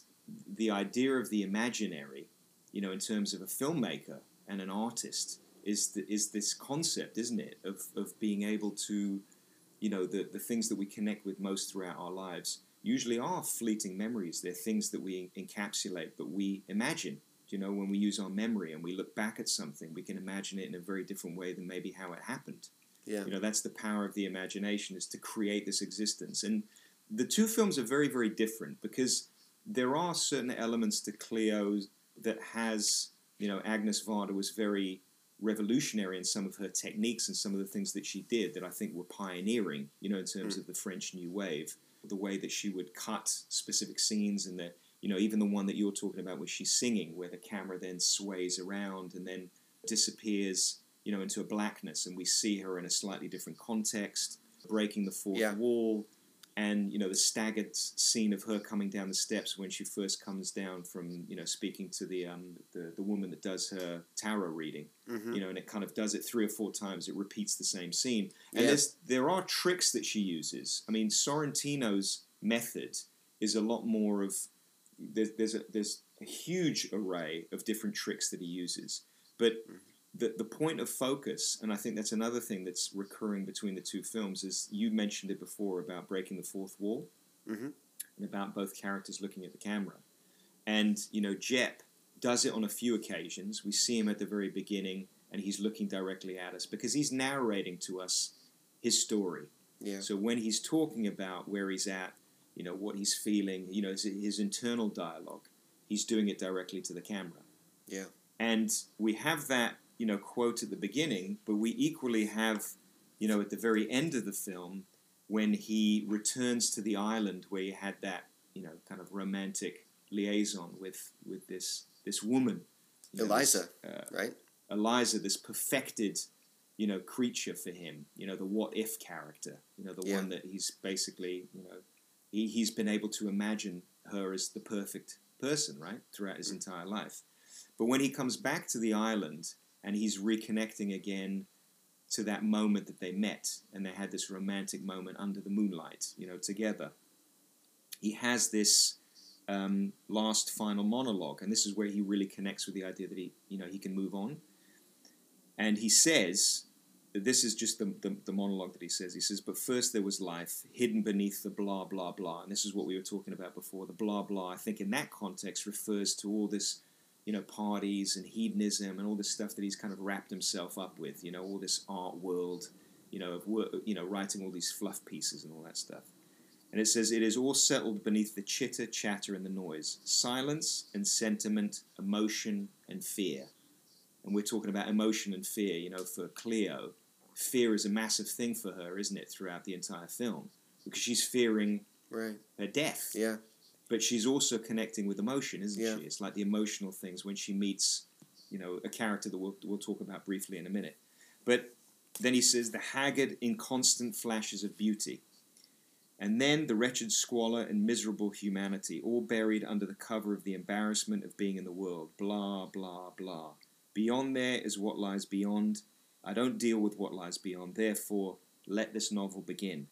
the idea of the imaginary, you know, in terms of a filmmaker and an artist, is the, is this concept, isn't it, of, of being able to, you know, the, the things that we connect with most throughout our lives usually are fleeting memories. They're things that we encapsulate, but we imagine. You know, when we use our memory and we look back at something, we can imagine it in a very different way than maybe how it happened.
Yeah.
You know, that's the power of the imagination is to create this existence. And the two films are very, very different because there are certain elements to Cleo that has, you know, Agnes Varda was very revolutionary in some of her techniques and some of the things that she did that I think were pioneering, you know, in terms
Mm.
of the French New Wave. The way that she would cut specific scenes and the, you know, even the one that you're talking about where she's singing, where the camera then sways around and then disappears, you know, into a blackness and we see her in a slightly different context, breaking the fourth
Yeah.
wall. And you know the staggered scene of her coming down the steps when she first comes down from you know speaking to the um, the, the woman that does her tarot reading,
hmm
you know, and it kind of does it three or four times. It repeats the same scene, and
Yeah.
there's there are tricks that she uses. I mean, Sorrentino's method is a lot more of there's there's a, there's a huge array of different tricks that he uses, but the the point of focus, and I think that's another thing that's recurring between the two films, is you mentioned it before about breaking the fourth wall,
Mhm.
and about both characters looking at the camera, and you know Jep does it on a few occasions. We see him at the very beginning, and he's looking directly at us because he's narrating to us his story.
Yeah.
So when he's talking about where he's at, you know what he's feeling, you know his, his internal dialogue, he's doing it directly to the camera.
Yeah.
And we have that, you know, quote at the beginning, but we equally have, you know, at the very end of the film when he returns to the island where he had that, you know, kind of romantic liaison with with this this woman, you know, this,
Eliza,
uh,
right?
Eliza, this perfected, you know, creature for him. You know, the what if character. You know, the
Yeah.
one that he's basically, you know, he, he's been able to imagine her as the perfect person, right, throughout his
Mm.
entire life. But when he comes back to the island and he's reconnecting again to that moment that they met and they had this romantic moment under the moonlight, you know, together, he has this um, last final monologue, and this is where he really connects with the idea that he, you know, he can move on. And he says this is just the, the, the monologue that he says. He says, "But first there was life hidden beneath the blah blah blah." And this is what we were talking about before. The blah blah. I think in that context refers to all this, you know, parties and hedonism and all this stuff that he's kind of wrapped himself up with. You know, all this art world. You know, of wor- you know, writing all these fluff pieces and all that stuff. And it says, It is all settled beneath the chitter, chatter, and the noise. Silence and sentiment, emotion and fear. And we're talking about emotion and fear, you know, for Cleo. Fear is a massive thing for her, isn't it, throughout the entire film? Because she's fearing
Right.
her death.
Yeah.
But she's also connecting with emotion, isn't
Yeah.
she? It's like the emotional things when she meets, you know, a character that we'll, we'll talk about briefly in a minute. But then he says, the haggard, inconstant flashes of beauty. And then the wretched squalor and miserable humanity, all buried under the cover of the embarrassment of being in the world. Blah, blah, blah. Beyond there is what lies beyond. I don't deal with what lies beyond. Therefore, let this novel begin.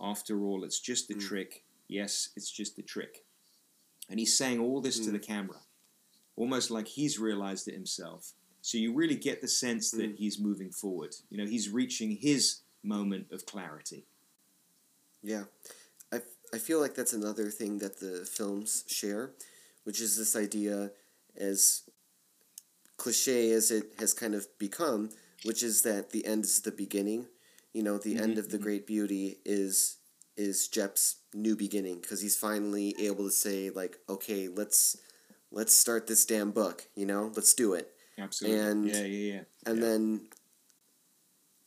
After all, it's just a
Mm.
trick. Yes, it's just a trick. And he's saying all this to
Mm.
the camera, almost like he's realized it himself. So you really get the sense that
Mm.
he's moving forward. You know, he's reaching his moment of clarity.
Yeah. I, I feel like that's another thing that the films share, which is this idea, as cliche as it has kind of become, which is that the end is the beginning. You know, the end
Mhm,
of the
mhm.
great beauty is is Jep's new beginning because he's finally able to say like, okay, let's let's start this damn book. You know, let's do it.
Absolutely.
And-
yeah, yeah, yeah.
And
Yeah.
then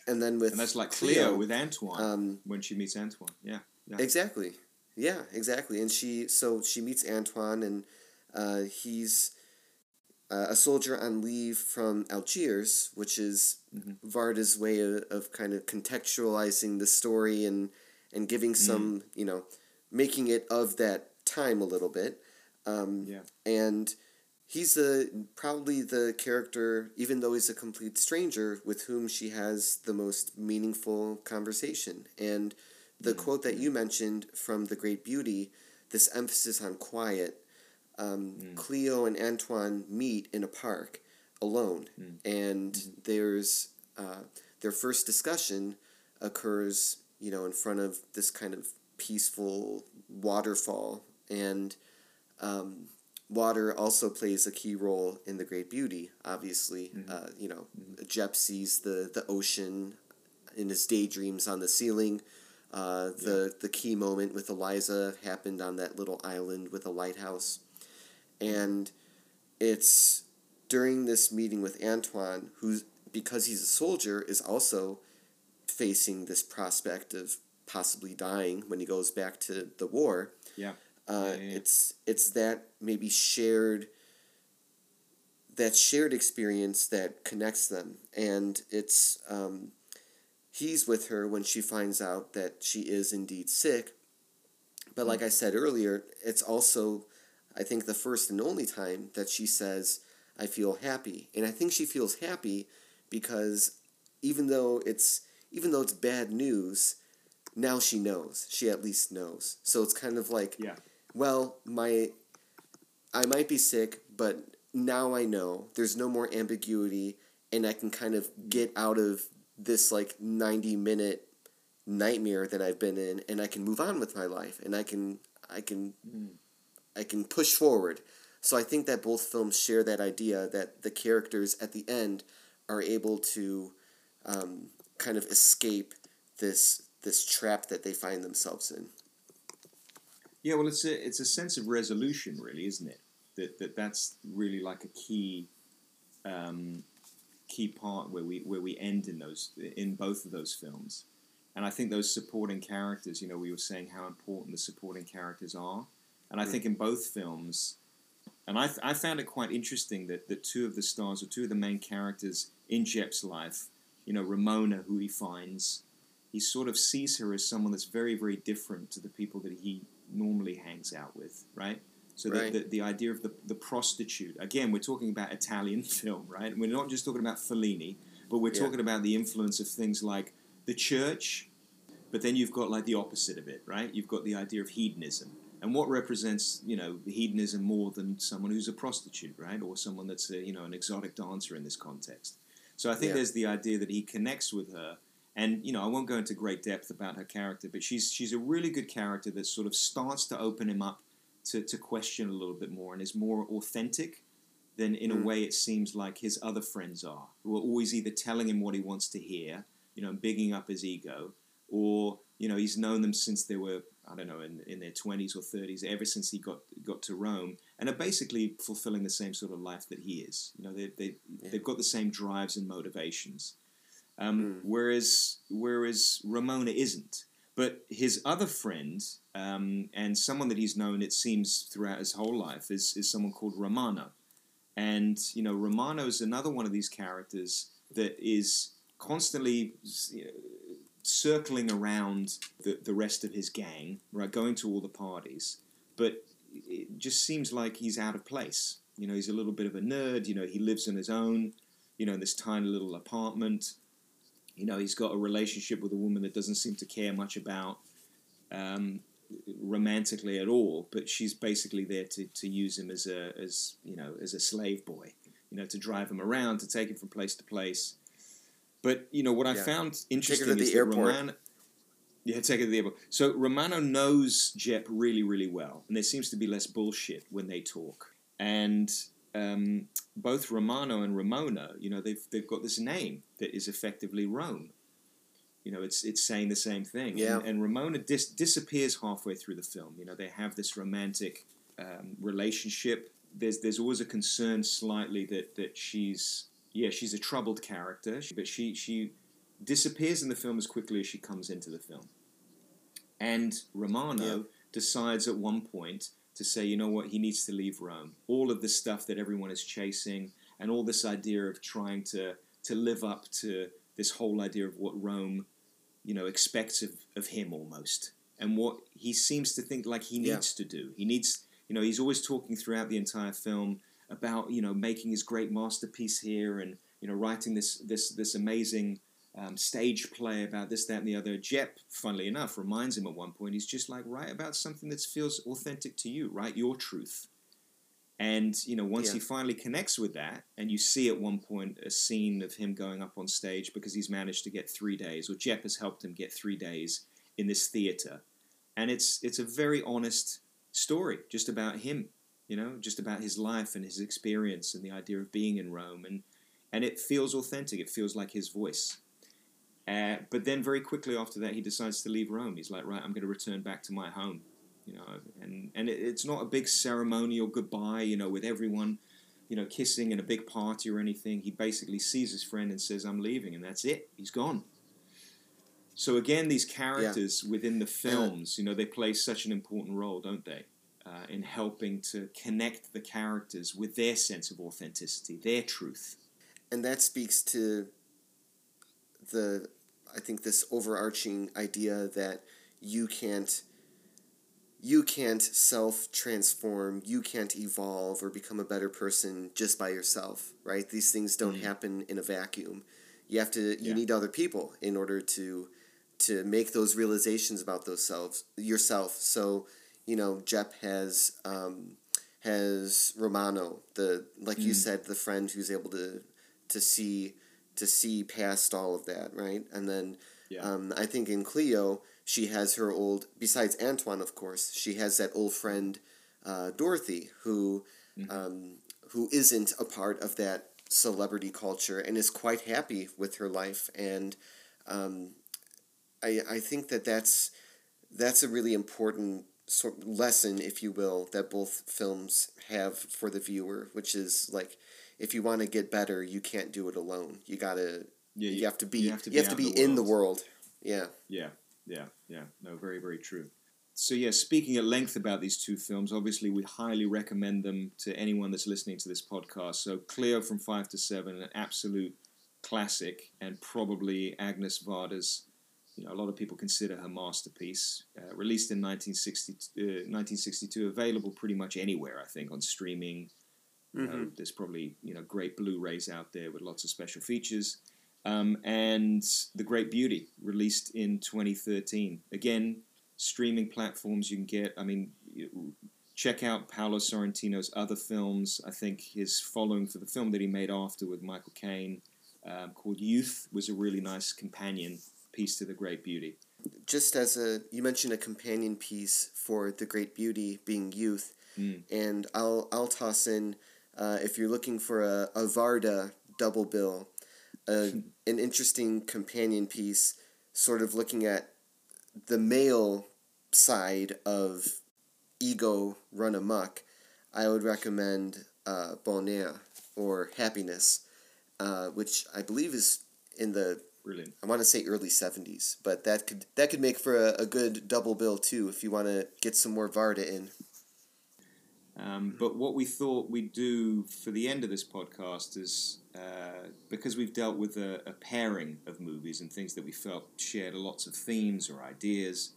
and then with
And that's like Cleo, with Antoine
um,
when she meets Antoine. Yeah. Yeah.
Exactly. Yeah, exactly. And she so she meets Antoine, and uh, he's uh, a soldier on leave from Algiers, which is
Mhm.
Varda's way of, of kind of contextualizing the story and and giving some you know making it of that time a little bit. Um,
Yeah.
And he's the probably the character, even though he's a complete stranger, with whom she has the most meaningful conversation. And the quote that you mentioned from The Great Beauty, this emphasis on quiet, um, Cleo and Antoine meet in a park alone, and there's uh, their first discussion occurs, you know, in front of this kind of peaceful waterfall, and um, water also plays a key role in The Great Beauty. Obviously, uh, you know, Jep sees the the ocean in his daydreams on the ceiling. Uh, the the key moment with Eliza happened on that little island with a lighthouse, and it's during this meeting with Antoine, who because he's a soldier is also facing this prospect of possibly dying when he goes back to the war.
Yeah.
Uh,
Yeah, yeah.
It's it's that maybe shared that shared experience that connects them, and it's um, he's with her when she finds out that she is indeed sick. But like I said earlier, it's also I think the first and only time that she says I feel happy, and I think she feels happy because even though it's even though it's bad news, now she knows. She at least knows. So it's kind of like
Yeah.
well, my I might be sick, but now I know. There's no more ambiguity and I can kind of get out of this like 90 minute nightmare that I've been in and I can move on with my life and I can I can hmm. I can push forward. So I think that both films share that idea that the characters at the end are able to um, kind of escape this this trap that they find themselves in.
Yeah, well, it's a it's a sense of resolution, really, isn't it? That that that's really like a key um, key part where we where we end in those in both of those films, and I think those supporting characters. You know, we were saying how important the supporting characters are, and I hmm. think in both films, and I I found it quite interesting that that two of the stars or two of the main characters in Jep's life, you know, Ramona, who he finds. He sort of sees her as someone that's very, very different to the people that he normally hangs out with, right? So
Right.
the, the, the idea of the, the prostitute, again, we're talking about Italian film, right? And we're not just talking about Fellini, but we're
Yeah.
talking about the influence of things like the church, but then you've got like the opposite of it, right? You've got the idea of hedonism. And what represents, you know, hedonism more than someone who's a prostitute, right? Or someone that's, a, you know, an exotic dancer in this context. So I think
Yeah.
there's the idea that he connects with her and you know, I won't go into great depth about her character, but she's she's a really good character that sort of starts to open him up to, to question a little bit more and is more authentic than in a
Mm.
way it seems like his other friends are, who are always either telling him what he wants to hear, you know, and bigging up his ego, or you know, he's known them since they were I don't know in, in their twenties or thirties, ever since he got got to Rome, and are basically fulfilling the same sort of life that he is. You know, they they
Yeah.
they've got the same drives and motivations. Um,
Mm.
Whereas whereas Ramona isn't. But his other friend, um, and someone that he's known, it seems, throughout his whole life, is, is someone called Romano. And, you know, Romano is another one of these characters that is constantly you know, circling around the, the rest of his gang, right, going to all the parties. But it just seems like he's out of place. You know, he's a little bit of a nerd. You know, he lives on his own, you know, in this tiny little apartment you know he's got a relationship with a woman that doesn't seem to care much about um, romantically at all but she's basically there to, to use him as a as you know as a slave boy you know to drive him around to take him from place to place but you know what I
Yeah.
found interesting
to the
is that
airport.
Romano, yeah, take it to the airport. So Romano knows Jep really, really well, and there seems to be less bullshit when they talk. And um, both Romano and Ramona, you know, they've they've got this name that is effectively Rome. You know, it's it's saying the same thing.
Yeah.
And, and Ramona dis- disappears halfway through the film. You know, they have this romantic um, relationship. There's there's always a concern slightly that that she's yeah she's a troubled character, but she she disappears in the film as quickly as she comes into the film. And Romano
Yeah.
decides at one point to say, you know what, he needs to leave Rome. All of the stuff that everyone is chasing, and all this idea of trying to to live up to this whole idea of what Rome, you know, expects of, of him almost, and what he seems to think like he
Yeah.
needs to do. He needs, you know, he's always talking throughout the entire film about you know making his great masterpiece here and you know writing this this this amazing um, stage play about this, that, and the other. Jep, funnily enough, reminds him at one point, he's just like, write about something that feels authentic to you, write your truth. And, you know, once
Yeah.
he finally connects with that, and you see at one point a scene of him going up on stage because he's managed to get three days, or Jep has helped him get three days in this theater. And it's it's a very honest story, just about him, you know, just about his life and his experience and the idea of being in Rome. And, and it feels authentic, it feels like his voice. Uh, but then very quickly after that, he decides to leave Rome. He's like, right, I'm going to return back to my home, you know. And and it, it's not a big ceremonial goodbye, you know, with everyone, you know, kissing and a big party or anything. He basically sees his friend and says, "I'm leaving," and that's it. He's gone. So again, these characters within the films, you know, they play such an important role, don't they? Uh, in helping to connect the characters with their sense of authenticity, their truth.
and that speaks to the I think this overarching idea that you can't you can't self transform, you can't evolve or become a better person just by yourself, right? These things don't
Mhm.
happen in a vacuum. You have to you
Yeah.
need other people in order to to make those realizations about those selves yourself. So, you know, Jep has um, has Romano, the like you
Mm.
said, the friend who's able to to see to see past all of that, right? And then
Yeah.
um, I think in Cleo, she has her old besides Antoine, of course, she has that old friend uh, Dorothy who
Mhm.
um, who isn't a part of that celebrity culture and is quite happy with her life and um, I, I think that that's that's a really important sort lesson, if you will, that both films have for the viewer, which is like if you want to get better, you can't do it alone. You gotta
Yeah,
you, have to be
you
you
have to
have
be
to be,
in the
in the
world.
Yeah.
Yeah, yeah, yeah. No, very, very true. So, yeah, speaking at length about these two films, obviously we highly recommend them to anyone that's listening to this podcast. So, Cleo from 5 to 7, an absolute classic, and probably Agnes Varda's, you know, a lot of people consider her masterpiece. Uh, released in 1960, uh, 1962, available pretty much anywhere, I think, on streaming. You know,
Mhm.
there's probably you know great Blu-rays out there with lots of special features. Um, and The Great Beauty, released in 2013. Again, streaming platforms you can get. I mean, check out Paolo Sorrentino's other films. I think his following for the film that he made after with Michael Caine, um, called Youth, was a really nice companion piece to The Great Beauty.
Just as a you mentioned a companion piece for the Great Beauty being youth,
Mm.
and I'll I'll toss in uh, if you're looking for a, a Varda double bill, uh, an interesting companion piece, sort of looking at the male side of ego run amok. I would recommend uh, Bonheur or Happiness, uh, which I believe is in the
Brilliant.
I want to say early seventies, but that could that could make for a, a good double bill too if you want to get some more Varda in.
Um, but what we thought we'd do for the end of this podcast is uh, because we've dealt with a, a pairing of movies and things that we felt shared lots of themes or ideas,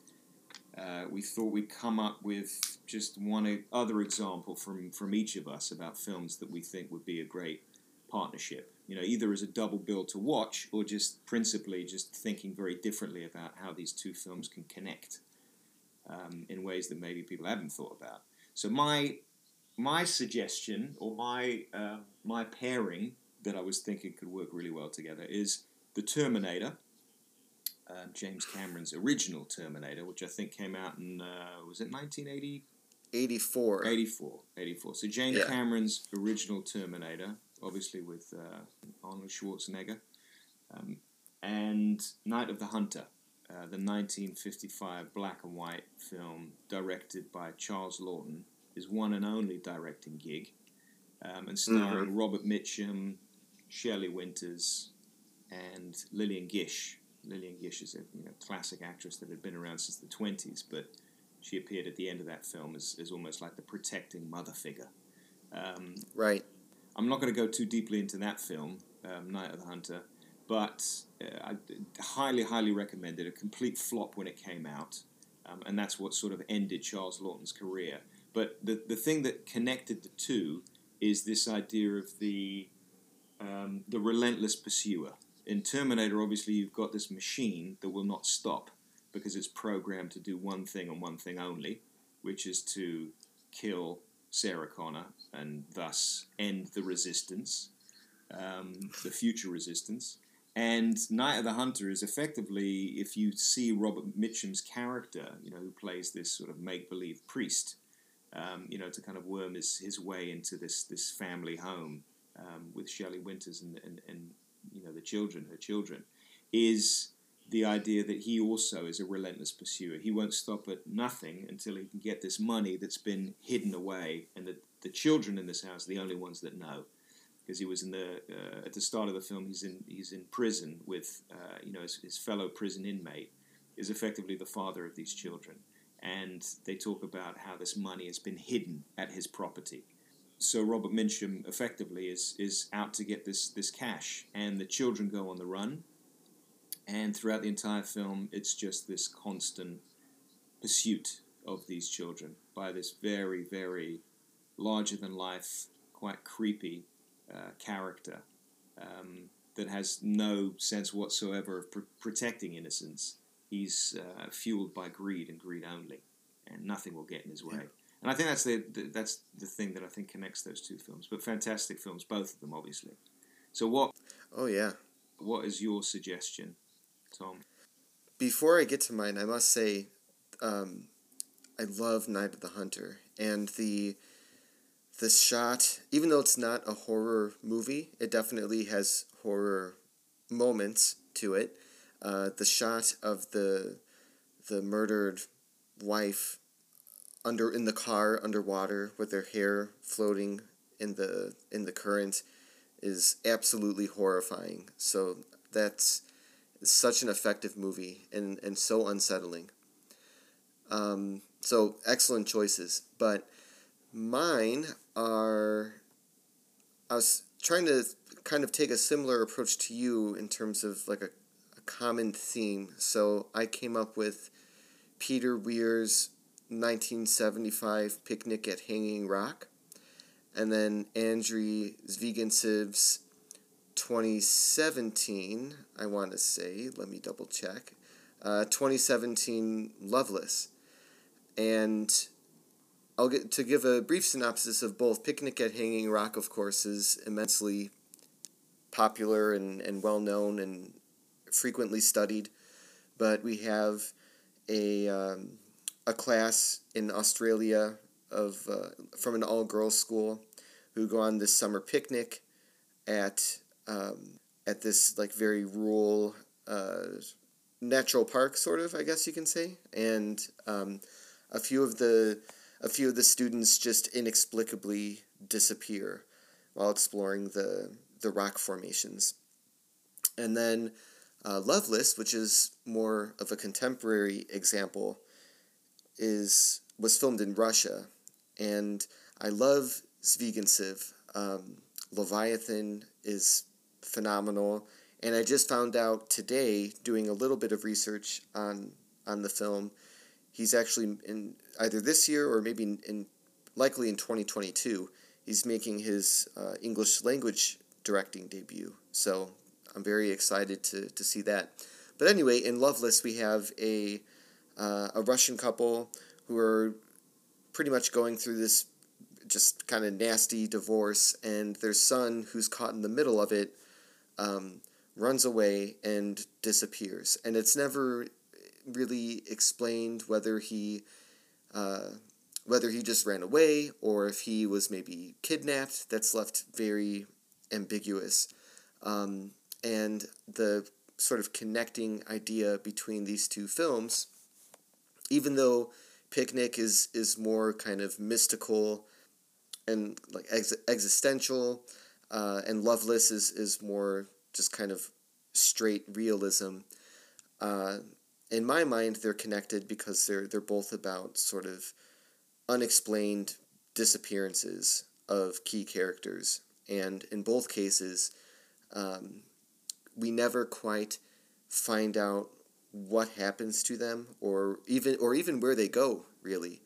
uh, we thought we'd come up with just one other example from, from each of us about films that we think would be a great partnership. You know, either as a double bill to watch or just principally just thinking very differently about how these two films can connect um, in ways that maybe people haven't thought about. So my my suggestion or my uh, my pairing that I was thinking could work really well together is the Terminator, uh, James Cameron's original Terminator, which I think came out in uh, was it 1980?
Eighty four.
84, 84. So James
Yeah.
Cameron's original Terminator, obviously with uh, Arnold Schwarzenegger, um, and Night of the Hunter, uh, the 1955 black and white film directed by Charles Laughton, his one and only directing gig, um, and starring Robert Mitchum, Shelley Winters, and Lillian Gish. Lillian Gish is a you know, classic actress that had been around since the 20s, but she appeared at the end of that film as, as almost like the protecting mother figure. Um,
Right.
I'm not going to go too deeply into that film, um, Night of the Hunter, but uh, I highly, highly recommend it. A complete flop when it came out, um, and that's what sort of ended Charles Laughton's career. But the, the thing that connected the two is this idea of the um, the relentless pursuer. in Terminator, obviously, you've got this machine that will not stop because it's programmed to do one thing and one thing only, which is to kill Sarah Connor and thus end the resistance, um, the future resistance. And Night of the Hunter is effectively, if you see Robert Mitchum's character, you know, who plays this sort of make believe priest, um, you know, to kind of worm his, his way into this this family home um, with Shelley Winters and, and, and you know the children, her children, is the idea that he also is a relentless pursuer. He won't stop at nothing until he can get this money that's been hidden away, and that the children in this house are the only ones that know. Because he was in the uh, at the start of the film, he's in he's in prison with uh, you know his, his fellow prison inmate is effectively the father of these children, and they talk about how this money has been hidden at his property. So Robert Mitchum effectively is is out to get this this cash, and the children go on the run and throughout the entire film, it's just this constant pursuit of these children by this very, very larger than life, quite creepy uh, character um, that has no sense whatsoever of pr- protecting innocence. He's uh, fueled by greed and greed only, and nothing will get in his way. Yeah. And I think that's the, the, that's the thing that I think connects those two films. But fantastic films, both of them, obviously. So what?
Oh yeah.
What is your suggestion Tom.
Before I get to mine, I must say, um, I love Night of the Hunter and the the shot. Even though it's not a horror movie, it definitely has horror moments to it. Uh, the shot of the the murdered wife under in the car underwater with their hair floating in the in the current is absolutely horrifying. So that's such an effective movie and, and so unsettling. Um, so excellent choices, but mine are. I was trying to kind of take a similar approach to you in terms of like a, a common theme. So I came up with Peter Weir's 1975 Picnic at Hanging Rock, and then Andrei Zvyagintsev's 2017, I want to say, let me double check, uh, 2017 Loveless. And I'll get to give a brief synopsis of both. Picnic at Hanging Rock, of course, is immensely popular and, and well known and frequently studied. But we have a, um, a class in Australia of uh, from an all girls school who go on this summer picnic at um, at this like very rural uh, natural park, sort of, I guess you can say, and um, a few of the a few of the students just inexplicably disappear while exploring the the rock formations, and then uh, Loveless, which is more of a contemporary example, is was filmed in Russia, and I love Zvyagintsev. Um, Leviathan is phenomenal. And I just found out today, doing a little bit of research on on the film, he's actually in either this year or maybe in, likely in twenty twenty two. He's making his uh, English language directing debut. So I'm very excited to, to see that. But anyway, in Loveless, we have a uh, a Russian couple who are pretty much going through this just kind of nasty divorce, and their son, who's caught in the middle of it, um, runs away and disappears. And it's never really explained whether he uh, whether he just ran away or if he was maybe kidnapped. That's left very ambiguous. Um, and the sort of connecting idea between these two films, even though Picnic is is more kind of mystical and like ex- existential uh, and Loveless is is more just kind of straight realism. Uh, in my mind, they're connected because they're they're both about sort of unexplained disappearances of key characters, and in both cases, um, we never quite find out what happens to them, or even or even where they go, really,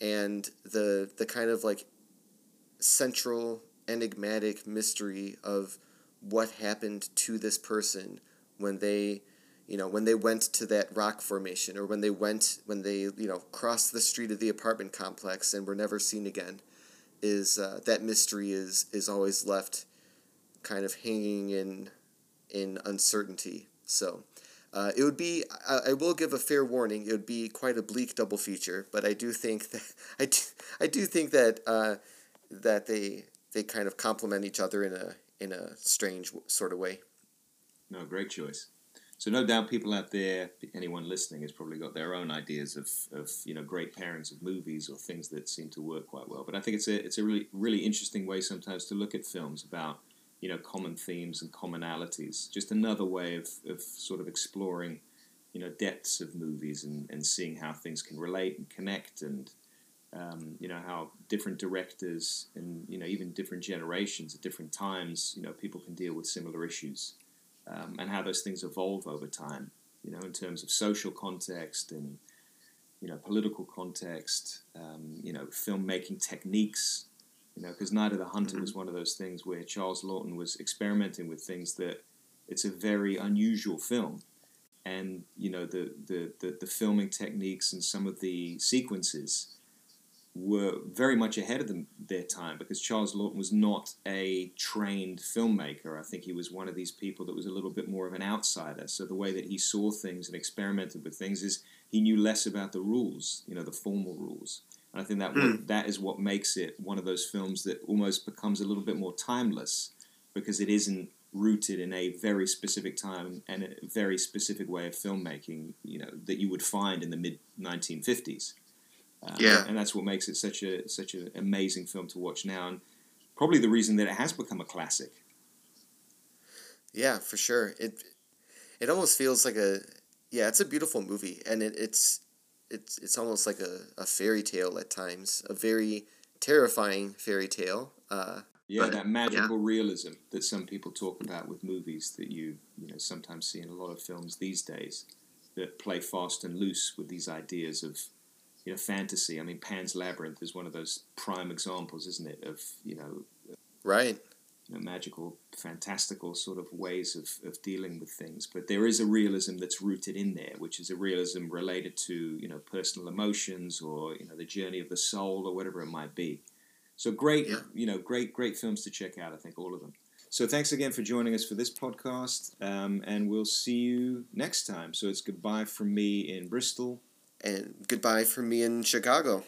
and the the kind of like central enigmatic mystery of what happened to this person when they you know when they went to that rock formation or when they went when they you know crossed the street of the apartment complex and were never seen again is uh, that mystery is is always left kind of hanging in in uncertainty. So uh, it would be I, I will give a fair warning. It would be quite a bleak double feature but I do think that I do, I do think that uh, that they they kind of complement each other in a in a strange sort of way
no great choice so no doubt people out there, anyone listening, has probably got their own ideas of, of you know great pairings of movies or things that seem to work quite well. But I think it's a it's a really really interesting way sometimes to look at films about you know common themes and commonalities. Just another way of, of sort of exploring you know depths of movies and, and seeing how things can relate and connect and um, you know how different directors and you know even different generations at different times you know people can deal with similar issues um, and how those things evolve over time. You know, in terms of social context and you know political context. Um, you know, filmmaking techniques. You know, because Night of the Hunter mm-hmm. was one of those things where Charles Laughton was experimenting with things that it's a very unusual film, and you know the the the, the filming techniques and some of the sequences were very much ahead of them, their time because Charles Laughton was not a trained filmmaker. I think he was one of these people that was a little bit more of an outsider. So the way that he saw things and experimented with things is he knew less about the rules, you know, the formal rules. And I think that mm. that is what makes it one of those films that almost becomes a little bit more timeless because it isn't rooted in a very specific time and a very specific way of filmmaking, you know, that you would find in the mid 1950s.
Um, yeah,
and that's what makes it such a such an amazing film to watch now, and probably the reason that it has become a classic.
Yeah, for sure. It it almost feels like a yeah, it's a beautiful movie, and it, it's it's it's almost like a, a fairy tale at times, a very terrifying fairy tale. Uh,
yeah, but, that magical yeah. realism that some people talk about with movies that you you know sometimes see in a lot of films these days that play fast and loose with these ideas of you know, fantasy. I mean, Pan's Labyrinth is one of those prime examples, isn't it, of you know,
right,
you know, magical, fantastical sort of ways of, of dealing with things. But there is a realism that's rooted in there, which is a realism related to you know personal emotions or you know the journey of the soul or whatever it might be. So great, yeah. you know, great, great films to check out. I think all of them. So thanks again for joining us for this podcast, um, and we'll see you next time. So it's goodbye from me in Bristol
and goodbye from me in Chicago.